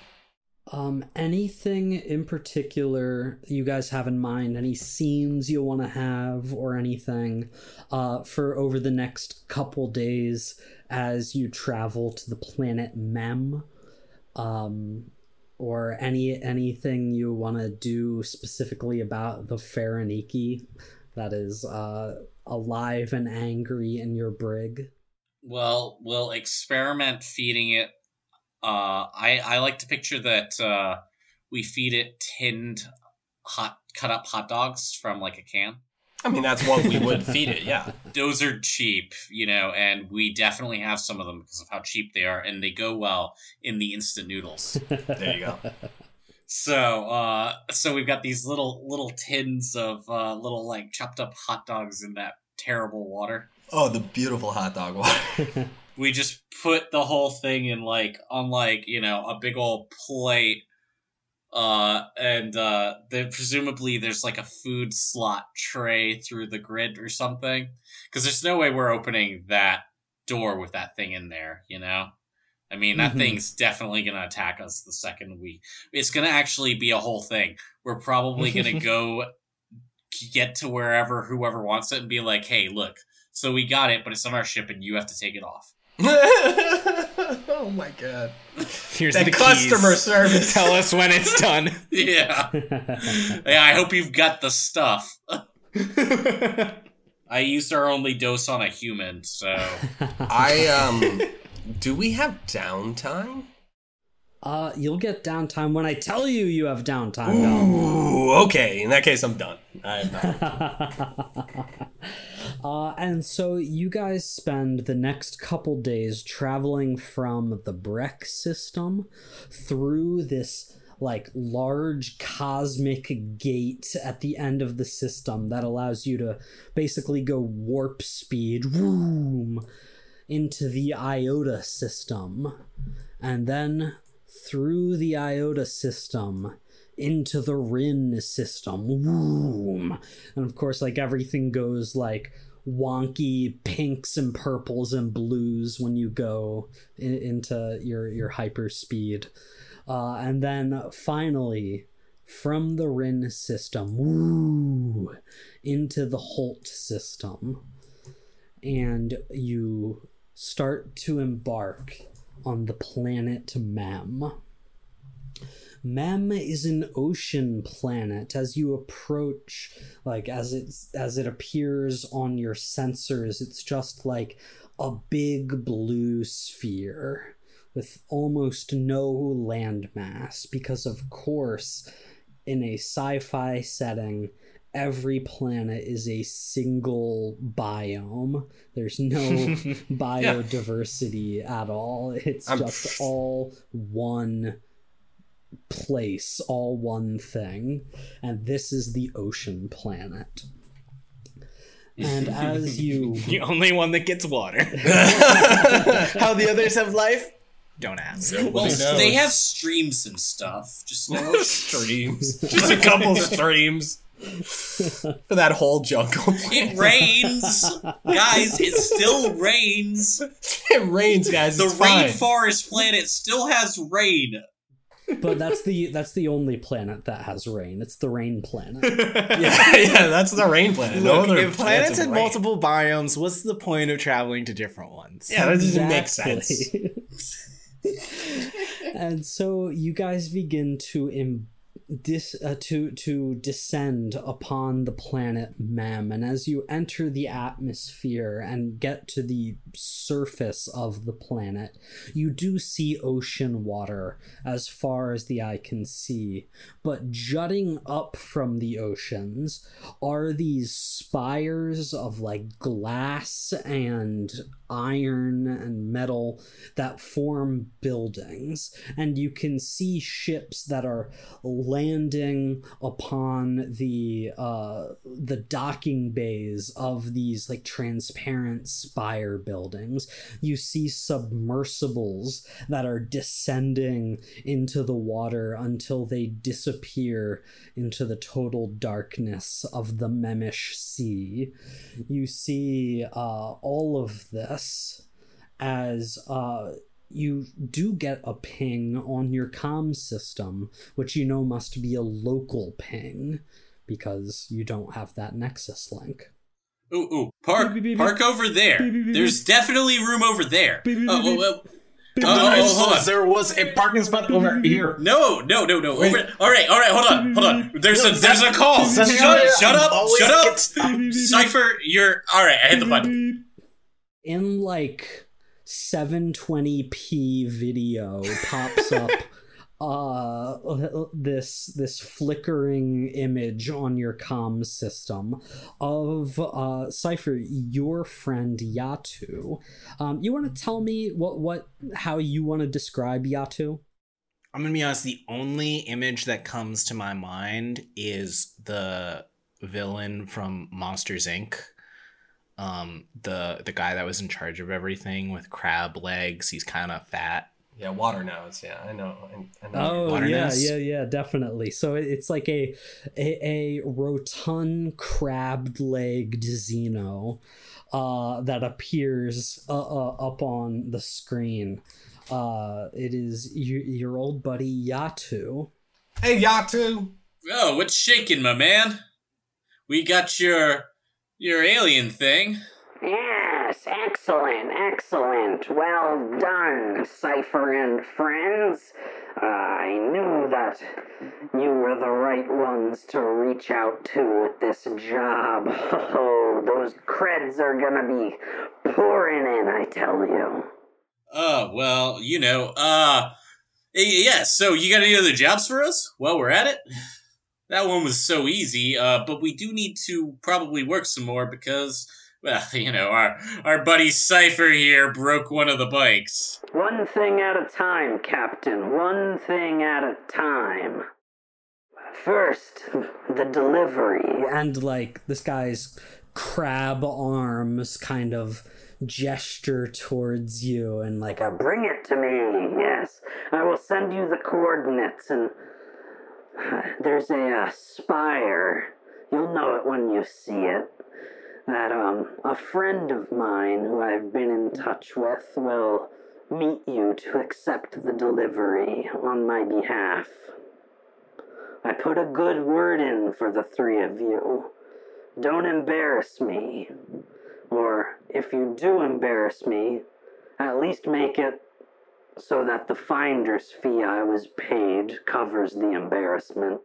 Um, anything in particular you guys have in mind? Any scenes you want to have, or anything uh, for over the next couple days as you travel to the planet Mem? Um, or any anything you want to do specifically about the Faraniki that is uh, alive and angry in your brig? well, we'll experiment feeding it. Uh, I I like to picture that uh, we feed it tinned hot cut up hot dogs from like a can. I mean, that's what we would feed it. Yeah. those are cheap, you know, and we definitely have some of them because of how cheap they are, and they go well in the instant noodles. There you go. so, uh, so we've got these little little tins of uh, little like chopped up hot dogs in that terrible water. Oh, the beautiful hot dog water. We just put the whole thing in like on like you know a big old plate. Uh, and uh, then presumably there's like a food slot tray through the grid or something, because there's no way we're opening that door with that thing in there. You know, I mean that Mhm. thing's definitely gonna attack us the second we. It's gonna actually be a whole thing. We're probably gonna go get to wherever whoever wants it and be like, hey, look, so we got it, but it's on our ship and you have to take it off. oh my god. Here's That the customer keys. service. Tell us when it's done. Yeah. yeah, I hope you've got the stuff. I used our only dose on a human, so I um do we have downtime? Uh, you'll get downtime when I tell you you have downtime. Ooh, okay. In that case I'm done. I have not. Uh, and so you guys spend the next couple days traveling from the Breck system through this like large cosmic gate at the end of the system that allows you to basically go warp speed vroom, into the Iota system and then through the Iota system into the Rin system. Vroom. And of course, like everything goes like wonky pinks and purples and blues when you go in- into your your hyperspeed. Uh, and then finally, from the Rin system, woo, into the Holt system. And you start to embark on the planet Mem. Mem is an ocean planet. As you approach, like as it's as it appears on your sensors, it's just like a big blue sphere with almost no landmass because of course in a sci-fi setting every planet is a single biome. There's no biodiversity at all. It's I'm- just all one place, all one thing. And this is the ocean planet. And as you The only one that gets water. How the others have life? Don't ask. Well, Nobody they have streams and stuff. Just know. streams. Just a couple streams. For that whole jungle. it rains, guys. It still rains. it rains, guys. The it's fine. rainforest planet still has rain. But that's the that's the only planet that has rain. It's the rain planet. Yeah, yeah, that's the rain planet. no Look, other if planets have had rain. multiple biomes, what's the point of traveling to different ones? Yeah, that doesn't make sense. And so you guys begin to Im- dis- uh, to to descend upon the planet Mem, and as you enter the atmosphere and get to the surface of the planet, you do see ocean water as far as the eye can see. But jutting up from the oceans are these spires of like glass and iron and metal that form buildings and you can see ships that are landing upon the uh the docking bays of these like transparent spire buildings you see submersibles that are descending into the water until they disappear into the total darkness of the Memish Sea. You see uh, all of this as uh, you do get a ping on your comm system, which you know must be a local ping because you don't have that Nexus link. Ooh, ooh, park, Beep, beep, beep, park over there. Beep, beep, beep, There's definitely room over there. Beep, beep, Oh, beep, oh, oh, oh, oh, hold on. there was a parking spot over here. No, no, no, no. Over, all right, all right. Hold on, hold on. There's a there's a call. Shut, shut up, shut up. gets stopped. Cipher, you're all right. I hit the button. in like 720p video pops up uh this this flickering image on your comm system of uh cipher your friend yatu um you want to tell me what what how you want to describe yatu I'm gonna be honest. The only image that comes to my mind is the villain from Monsters Inc. Um, the the guy that was in charge of everything with crab legs. He's kind of fat. Yeah, water nose. Yeah, I know. I, I know. Oh Water yeah, nose? yeah, yeah, definitely. So it's like a a, a rotund crab legged Xeno uh, that appears uh, uh, up on the screen. Uh, it is your, your old buddy Yatu. Hey, Yatu. Oh, what's shaking, my man? We got your your alien thing. Yes, excellent, excellent. Well done, Cypher and friends. I knew that you were the right ones to reach out to with this job. Oh, those creds are gonna be pouring in, I tell you. Oh, well, you know, uh, y- yeah, so you got any other jobs for us? while we're at it. That one was so easy, uh, but we do need to probably work some more because, well, you know, our, our buddy Cypher here broke one of the bikes. One thing at a time, Captain. One thing at a time. First, the delivery. and like this guy's crab arms kind of gesture towards you and like a Bring it to me, yes. I will send you the coordinates and. There's a uh, spire. You'll know it when you see it. That, um, a friend of mine who I've been in touch with will meet you to accept the delivery on my behalf. I put a good word in for the three of you. Don't embarrass me. Or, if you do embarrass me, at least make it so that the finder's fee I was paid covers the embarrassment.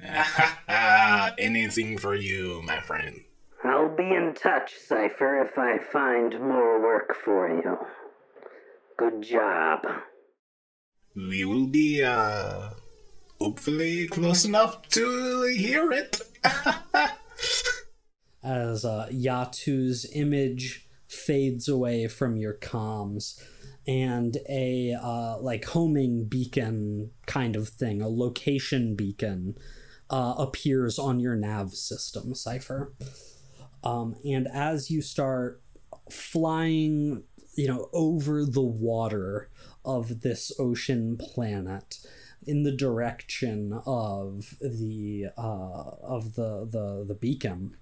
Anything for you, my friend. I'll be in touch, Cypher, if I find more work for you. Good job. We will be, uh, hopefully close enough to hear it. as uh, Yatu's image fades away from your comms and a uh, like homing beacon kind of thing, a location beacon, uh, appears on your nav system, Cipher. Um, and as you start flying, you know, over the water of this ocean planet in the direction of the uh, of the the the beacon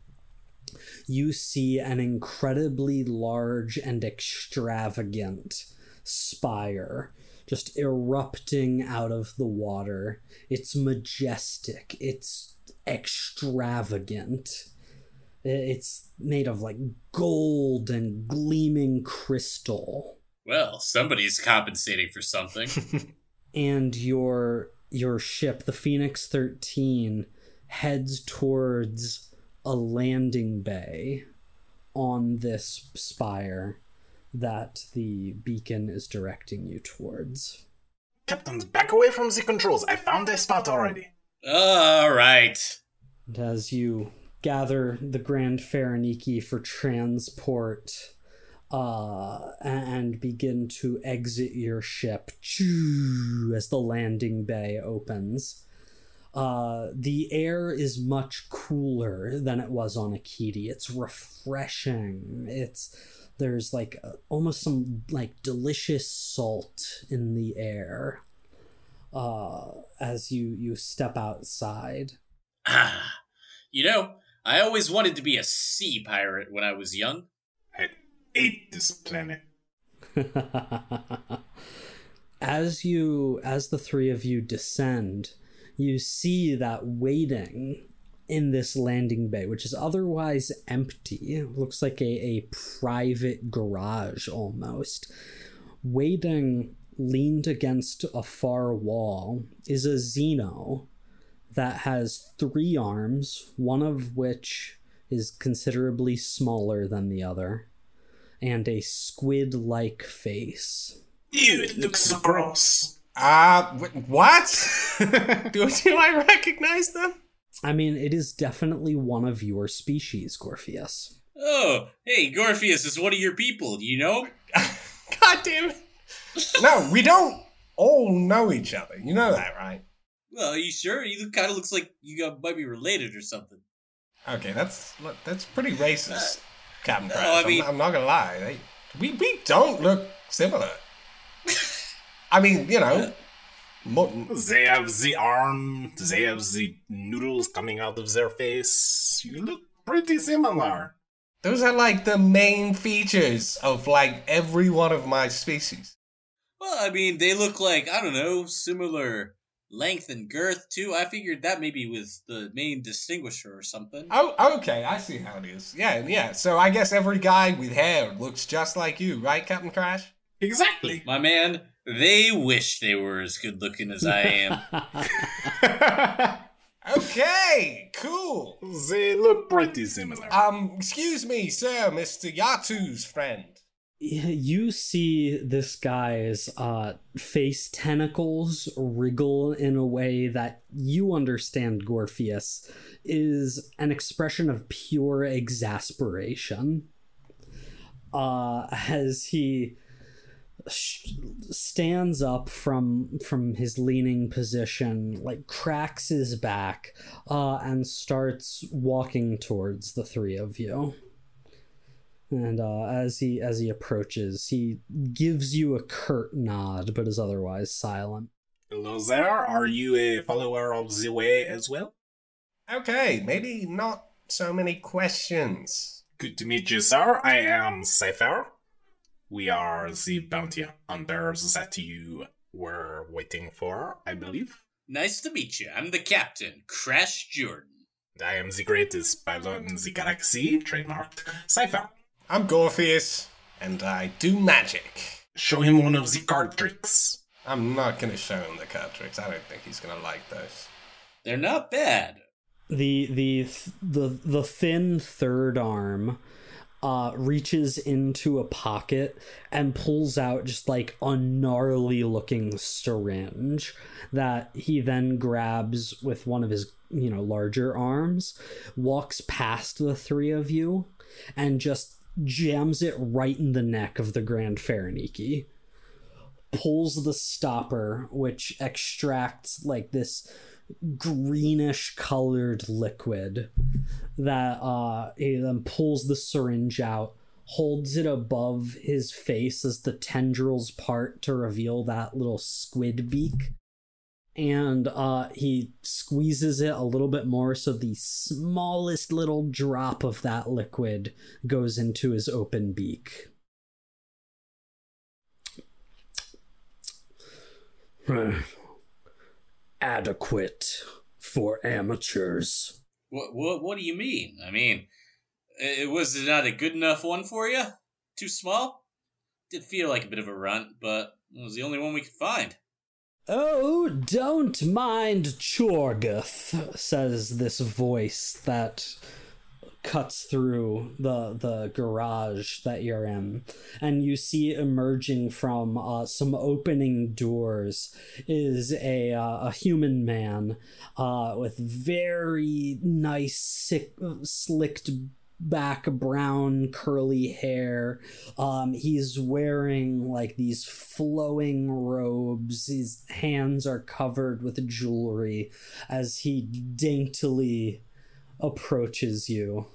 you see an incredibly large and extravagant spire just erupting out of the water. It's majestic, it's extravagant. It's made of like gold and gleaming crystal. Well, somebody's compensating for something. and your your ship, the Phoenix 13, heads towards a landing bay on this spire that the beacon is directing you towards. Captains, back away from the controls. I found a spot already. All right. And as you gather the Grand Faraniki for transport uh, and begin to exit your ship as the landing bay opens. Uh, the air is much cooler than it was on Aketi. It's refreshing. It's there's like uh, almost some like delicious salt in the air uh, as you you step outside. Ah, you know, I always wanted to be a sea pirate when I was young. I ate this planet. as you as the three of you descend, you see that waiting in this landing bay, which is otherwise empty. It looks like a, a private garage almost. Waiting leaned against a far wall is a Xeno that has three arms, one of which is considerably smaller than the other, and a squid like face. Ew, it looks so gross. Uh, what? do, do I recognize them? I mean, it is definitely one of your species, Gorpheus. Oh, hey, Gorpheus is one of your people, do you know? God damn it. No, we don't all know each other. You know that, right? Well, are you sure? You kind of looks like you got, might be related or something. Okay, that's that's pretty racist, uh, Captain no, Crash. I I'm- I'm, not gonna lie. They, we we don't look similar. I mean, you know, uh, mutton. They have the arm, they have the noodles coming out of their face. You look pretty similar. Those are like the main features of like every one of my species. Well, I mean, they look like, I don't know, similar length and girth, too. I figured that maybe was the main distinguisher or something. Oh, okay, I see how it is. Yeah, yeah. So I guess every guy with hair looks just like you, right, Captain Crash? Exactly. My man, they wish they were as good looking as I am. Okay, cool. they look pretty similar. Um, excuse me, sir, Mr. Yatu's friend. you see this guy's uh, face tentacles wriggle in a way that you understand, Gorpheus, is an expression of pure exasperation. Uh, as he sh- stands up from from his leaning position, like cracks his back, uh, and starts walking towards the three of you and uh, as he as he approaches, he gives you a curt nod, but is otherwise silent. Hello there, are you a follower of the way as well? Okay, maybe not so many questions. Good to meet you, sir. I am Cypher. We are the bounty hunters that you were waiting for, I believe. nice to meet you. I'm the captain, Crash Jordan. I am the greatest pilot in the galaxy, trademarked Cypher. I'm Gorpheus, and I do magic. Show him one of the card tricks. I'm not gonna show him the card tricks. I don't think he's gonna like those. They're not bad. The the the the thin third arm uh reaches into a pocket and pulls out just like a gnarly looking syringe that he then grabs with one of his you know, larger arms, walks past the three of you and just jams it right in the neck of the Grand Faraniki. Pulls the stopper, which extracts like this greenish colored liquid that uh he then pulls the syringe out holds it above his face as the tendrils part to reveal that little squid beak. And uh he squeezes it a little bit more so the smallest little drop of that liquid goes into his open beak adequate for amateurs What, what, what do you mean? I mean, it was it not a good enough one for you? Too small? Did feel like a bit of a runt, but it was the only one we could find. Oh, don't mind Chorgoth, says this voice that cuts through the the garage that you're in and you see emerging from uh, some opening doors is a uh, a human man uh, with very nice sick, slicked back brown curly hair. Um he's wearing like these flowing robes. His hands are covered with jewelry as he daintily approaches you.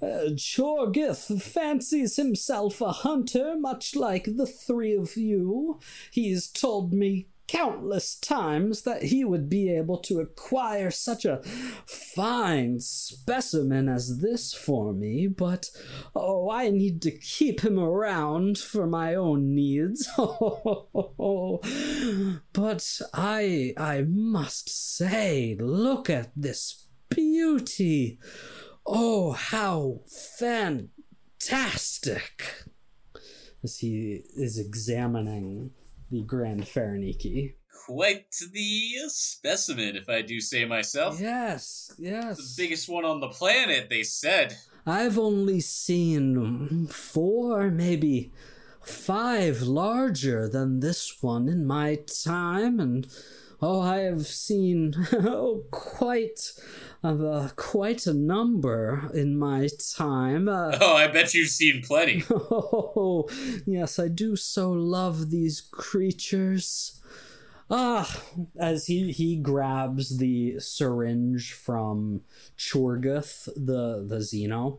Uh, Chorgoth fancies himself a hunter, much like the three of you. He's told me countless times that he would be able to acquire such a fine specimen as this for me, but oh, I need to keep him around for my own needs. but I I must say, look at this beauty. Oh, how fantastic! As he is examining the Grand Faraniki. Quite the uh, specimen, if I do say myself. Yes, yes. The biggest one on the planet, they said. I've only seen four, maybe five larger than this one in my time, and oh, I have seen oh, quite uh, quite a number in my time. Uh, oh, I bet you've seen plenty. oh, yes, I do so love these creatures. Ah, as he he grabs the syringe from Chorgoth, the the Xeno,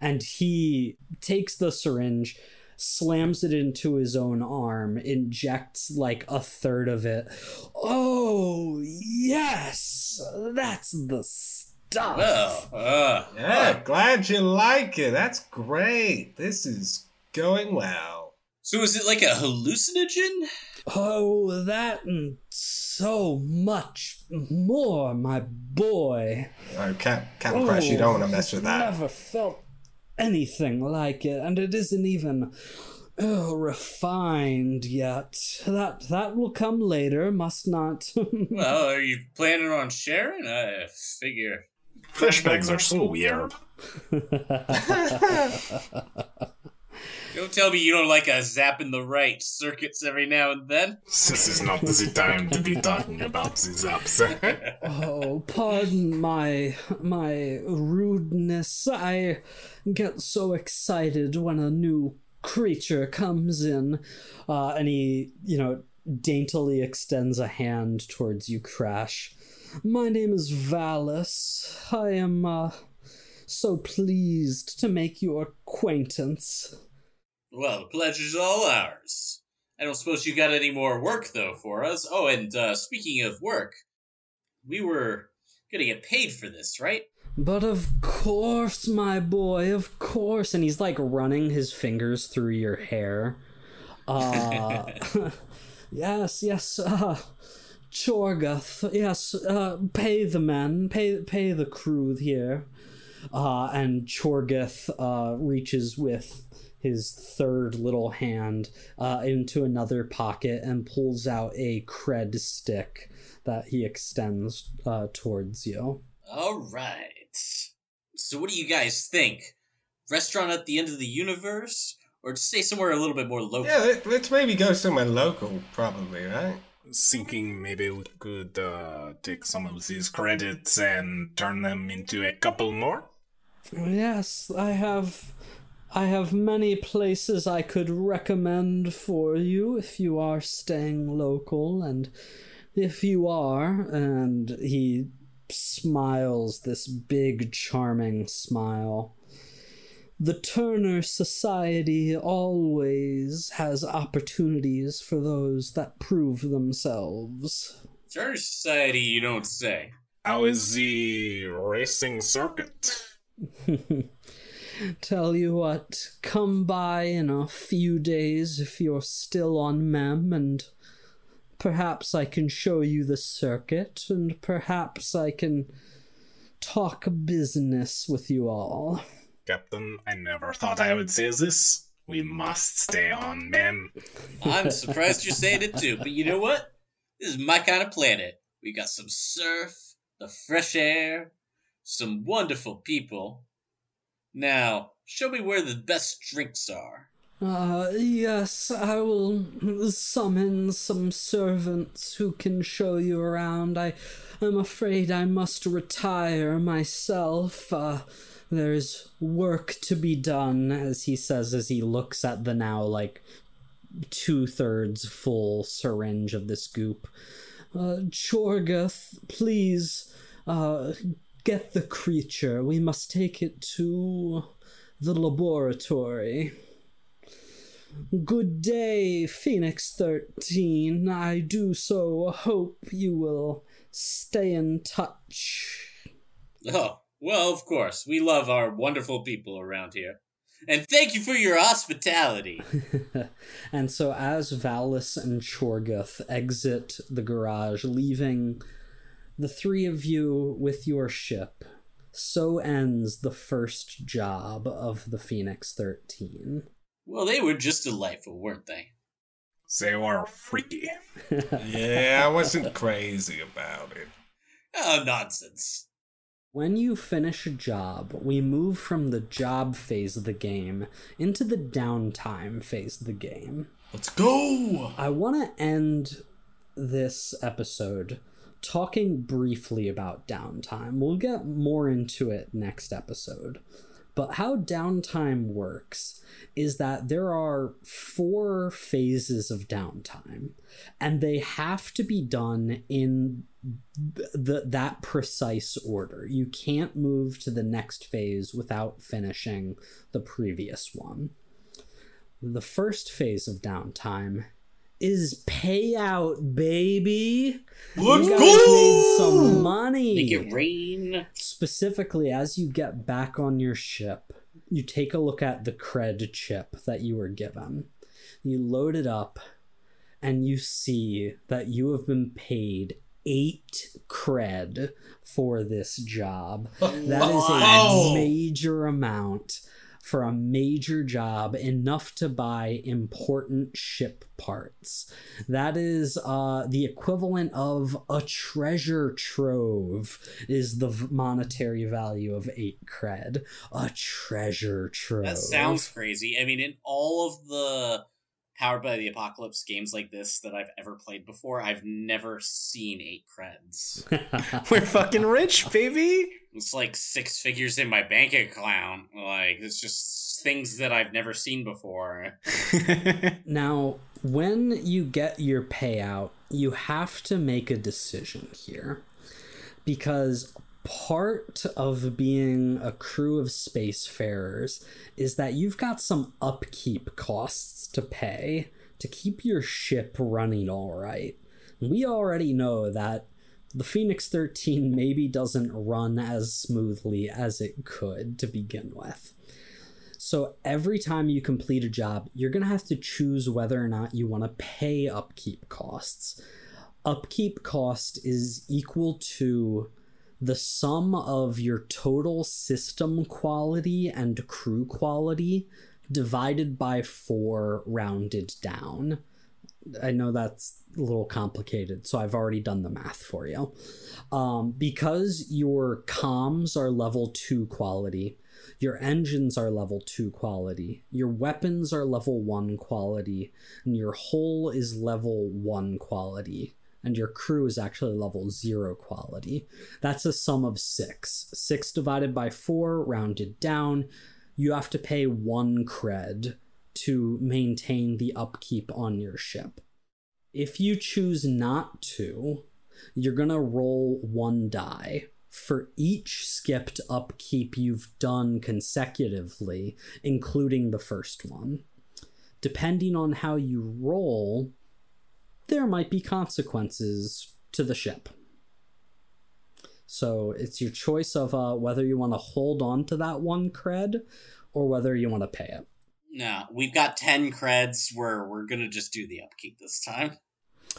and he takes the syringe, slams it into his own arm, injects like a third of it. Oh yes, that's the stuff. Well, uh, Yeah, glad you like it. That's great. This is going well. so is it like a hallucinogen? Oh, that and so much more, my boy. Oh, Cap, Captain Crash, you don't want to mess with that. Never felt anything like it, and it isn't even oh, refined yet. That that will come later, must not. Well, are you planning on sharing? I figure. Fish bags are so weird. Don't tell me you don't like a zap in the right circuits every now and then. This is not the time to be talking about the zaps. oh, pardon my my rudeness. I get so excited when a new creature comes in, uh, and he, you know, daintily extends a hand towards you, Crash. My name is Valis. I am uh, so pleased to make your acquaintance. Well, the pleasure's all ours. I don't suppose you got any more work, though, for us. Oh, and uh, speaking of work, we were gonna get paid for this, right? But of course, my boy, of course. And he's like running his fingers through your hair. Uh, yes, yes, uh, Chorgoth, yes, uh, pay the men, pay, pay the crew here. Uh, and Chorgoth, uh, reaches with his third little hand, uh, into another pocket and pulls out a cred stick that he extends, uh, towards you. All right. So, what do you guys think? Restaurant at the end of the universe, or stay somewhere a little bit more local? Yeah, let, let's maybe go somewhere local, probably, right? thinking maybe we could uh, take some of these credits and turn them into a couple more. Yes, I have. I have many places I could recommend for you if you are staying local, and if you are, and he smiles this big, charming smile. The Turner Society always has opportunities for those that prove themselves. Turner Society, you don't say. How is the racing circuit? Tell you what, come by in a few days if you're still on Mem, and perhaps I can show you the circuit, and perhaps I can talk business with you all. Captain, I never thought I would say this. We must stay on Mem. I'm surprised you're saying it too, but you know what? This is my kind of planet. We got some surf, the fresh air, some wonderful people. Now, show me where the best drinks are. Uh, yes, I will summon some servants who can show you around. I am afraid I must retire myself. Uh, there's work to be done, as he says as he looks at the now, like, two thirds full syringe of this goop. Uh, Chorgoth, please, uh, get the creature. We must take it to the laboratory. Good day, Phoenix 13. I do so hope you will stay in touch. Oh, well, of course. We love our wonderful people around here. And thank you for your hospitality. and so, as Valis and Chorgoth exit the garage, leaving the three of you with your ship, so ends the first job of the Phoenix 13. Well, they were just delightful, weren't they? They were freaky. yeah, I wasn't crazy about it. Oh, nonsense. When you finish a job, we move from the job phase of the game into the downtime phase of the game. Let's go! I want to end this episode talking briefly about downtime. We'll get more into it next episode. But how downtime works is that there are four phases of downtime, and they have to be done in the, that precise order. You can't move to the next phase without finishing the previous one. The first phase of downtime is payout, baby. Let's you guys go! made some money. Make it rain. Specifically, as you get back on your ship, you take a look at the cred chip that you were given. You load it up, and you see that you have been paid eight cred for this job. That is a major amount for a major job, enough to buy important ship parts. That is uh, the equivalent of a treasure trove, is the v- monetary value of eight cred. A treasure trove. That sounds crazy. I mean, in all of the Powered by the Apocalypse games like this that I've ever played before, I've never seen eight creds. We're fucking rich, baby. It's like six figures in my bank account. Like, it's just things that I've never seen before. Now, when you get your payout, you have to make a decision here. Because part of being a crew of spacefarers is that you've got some upkeep costs to pay to keep your ship running all right. We already know that the Phoenix 13 maybe doesn't run as smoothly as it could to begin with. So every time you complete a job, you're going to have to choose whether or not you want to pay upkeep costs. Upkeep cost is equal to the sum of your total system quality and crew quality divided by 4 rounded down. I know that's a little complicated, so I've already done the math for you. Um, because your comms are level 2 quality, Your engines are level 2 quality. Your weapons are level 1 quality. And your hull is level 1 quality. And your crew is actually level 0 quality. That's a sum of 6. 6 divided by 4, rounded down. You have to pay 1 cred to maintain the upkeep on your ship. If you choose not to, you're going to roll 1 die for each skipped upkeep you've done consecutively, including the first one. Depending on how you roll, there might be consequences to the ship. So it's your choice of uh, whether you want to hold on to that one cred or whether you want to pay it. No, we've got 10 creds where we're going to just do the upkeep this time.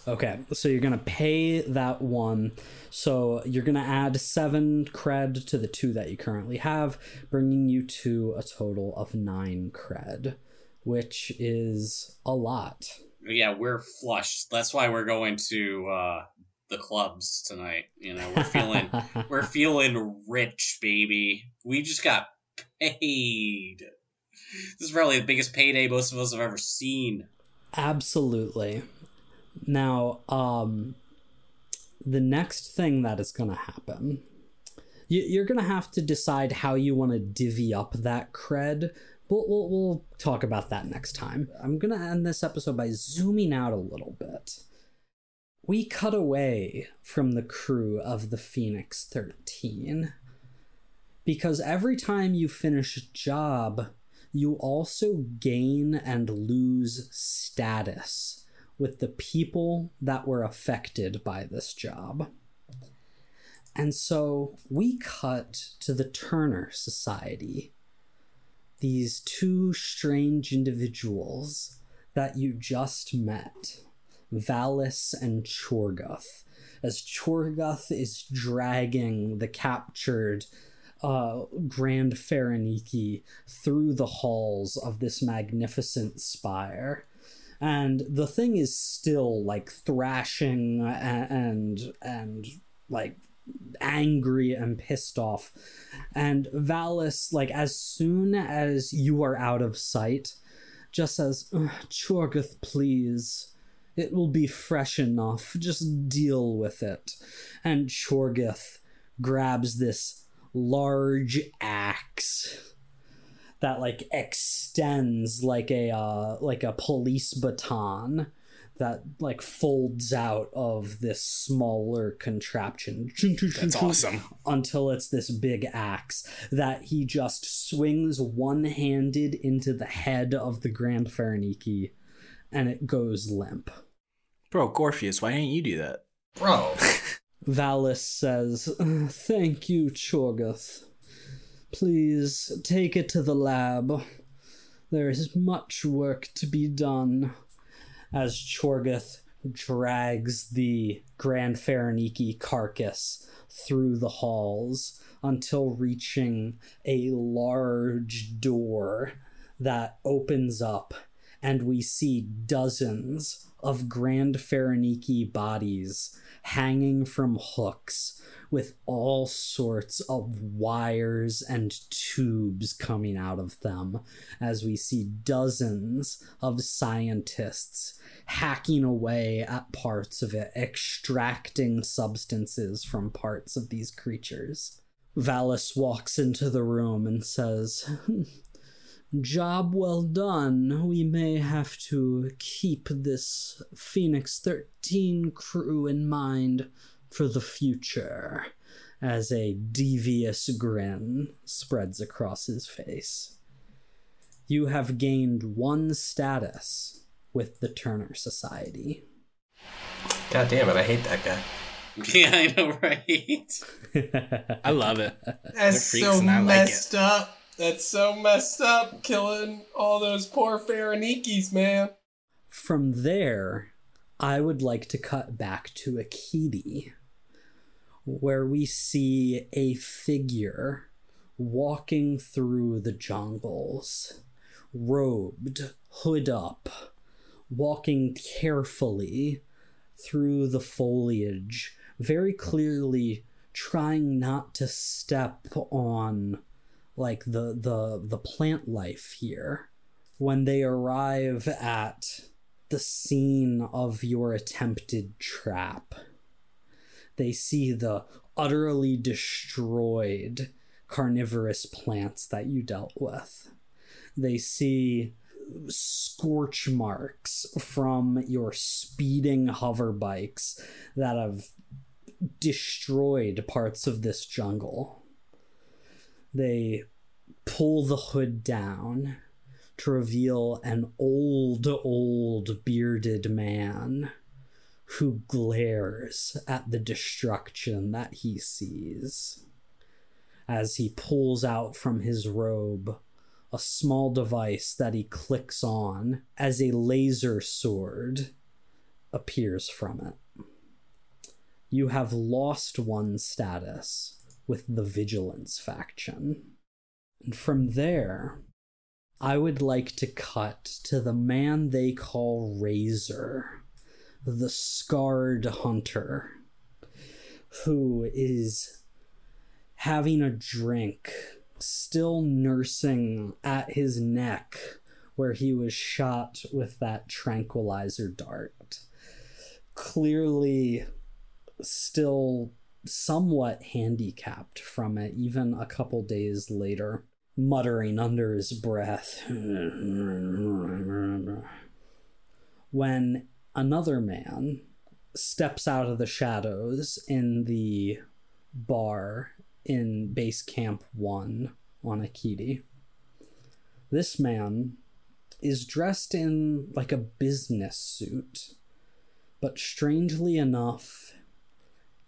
Okay, so you're gonna pay that one. So you're gonna add seven cred to the two that you currently have, bringing you to a total of nine cred, which is a lot. Yeah, we're flushed. That's why we're going to uh, the clubs tonight. You know, we're feeling we're feeling rich, baby. We just got paid. This is probably the biggest payday most of us have ever seen. Absolutely. Now, um, the next thing that is going to happen, you, you're going to have to decide how you want to divvy up that cred. We'll, we'll, we'll talk about that next time. I'm going to end this episode by zooming out a little bit. We cut away from the crew of the Phoenix 13 because every time you finish a job, you also gain and lose status with the people that were affected by this job. And so we cut to the Turner Society. These two strange individuals that you just met, Valis and Chorgoth, as Chorgoth is dragging the captured uh, Grand Faraniki through the halls of this magnificent spire. And the thing is still like thrashing and and, and like angry and pissed off. And valis like as soon as you are out of sight just says chorgoth please. It will be fresh enough. Just deal with it. And chorgoth grabs this large axe that like extends like a uh, like a police baton that like folds out of this smaller contraption. That's awesome. Until it's this big axe that he just swings one handed into the head of the Grand Faraniki and it goes limp. Bro, Gorpheus, why didn't you do that? Bro. Valis says, Thank you, Chorgoth. Please take it to the lab. There is much work to be done. As Chorgoth drags the Grand Faraniki carcass through the halls until reaching a large door that opens up, and we see dozens of Grand Faraniki bodies hanging from hooks with all sorts of wires and tubes coming out of them as we see dozens of scientists hacking away at parts of it, extracting substances from parts of these creatures. Valis walks into the room and says, Job well done. We may have to keep this Phoenix 13 crew in mind for the future as a devious grin spreads across his face. You have gained one status with the Turner Society. God damn it, I hate that guy. Yeah, I know, right? I love it. That's freaks so and I like messed up. That's so messed up, killing all those poor Faranikis, man. From there, I would like to cut back to Aketi, where we see a figure walking through the jungles, robed, hood up, walking carefully through the foliage, very clearly trying not to step on like the the the plant life here when they arrive at the scene of your attempted trap they see the utterly destroyed carnivorous plants that you dealt with they see scorch marks from your speeding hover bikes that have destroyed parts of this jungle. They pull the hood down to reveal an old, old bearded man who glares at the destruction that he sees as he pulls out from his robe a small device that he clicks on as a laser sword appears from it. You have lost one status with the Vigilance faction. And from there, I would like to cut to the man they call Razor, the scarred hunter, who is having a drink still nursing at his neck where he was shot with that tranquilizer dart. Clearly, still somewhat handicapped from it, even a couple days later, muttering under his breath. when another man steps out of the shadows in the bar in base camp 1 on Aketi. This man is dressed in like a business suit, but strangely enough,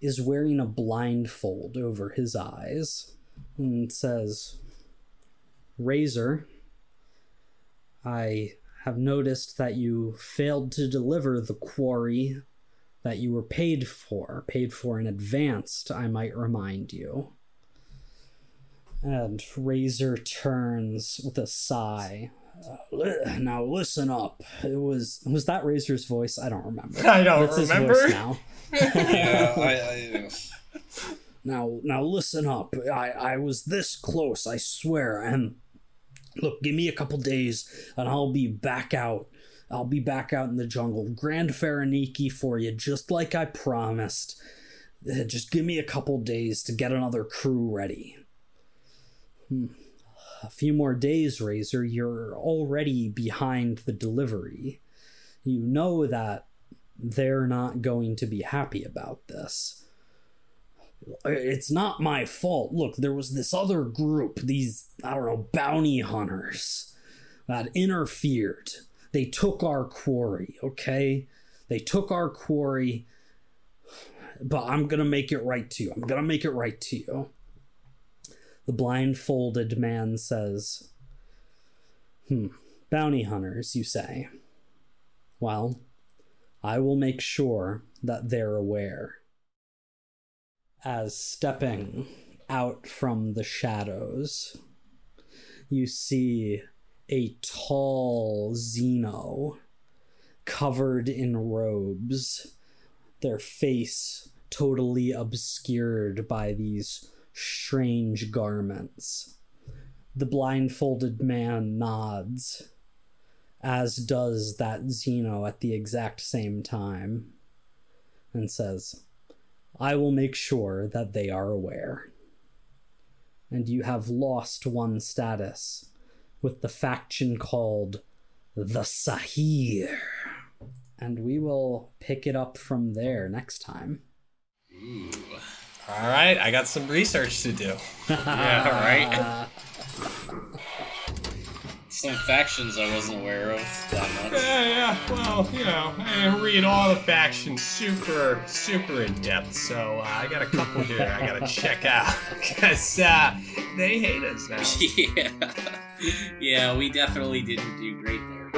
is wearing a blindfold over his eyes and says, Razor, I have noticed that you failed to deliver the quarry that you were paid for, paid for in advance, I might remind you. And Razor turns with a sigh. Uh, now listen up. It was was that Razor's voice? I don't remember. I don't That's his remember. voice now. yeah, I, I Now now listen up. I I was this close, I swear. And look, give me a couple days and I'll be back out. I'll be back out in the jungle. Grand Faraniki for you, just like I promised. Uh, Just give me a couple days to get another crew ready. Hmm. A few more days, Razor, you're already behind the delivery. You know that they're not going to be happy about this. It's not my fault. Look, there was this other group, these, I don't know, bounty hunters, that interfered. They took our quarry, okay? They took our quarry, but I'm gonna make it right to you. I'm gonna make it right to you. The blindfolded man says, Hmm, bounty hunters, you say? Well, I will make sure that they're aware. As stepping out from the shadows, you see a tall Xeno covered in robes, their face totally obscured by these strange garments. The blindfolded man nods, as does that Xeno at the exact same time, and says, I will make sure that they are aware. And you have lost one status with the faction called the Sahir. And we will pick it up from there next time. All right, I got some research to do. Yeah, right. Some factions I wasn't aware of that much. Yeah, yeah. Well, you know, I didn't read all the factions super, super in depth, so uh, I got a couple here I gotta check out because uh, they hate us now. yeah. Yeah, we definitely didn't do great there.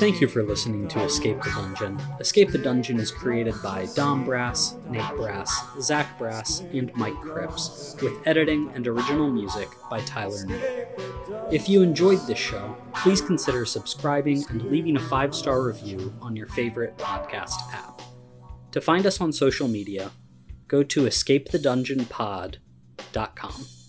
Thank you for listening to Escape the Dungeon. Escape the Dungeon is created by Dom Brass, Nate Brass, Zach Brass, and Mike Cripps, with editing and original music by Tyler Neal. If you enjoyed this show, please consider subscribing and leaving a five star review on your favorite podcast app. To find us on social media, go to escapethedungeonpod.com.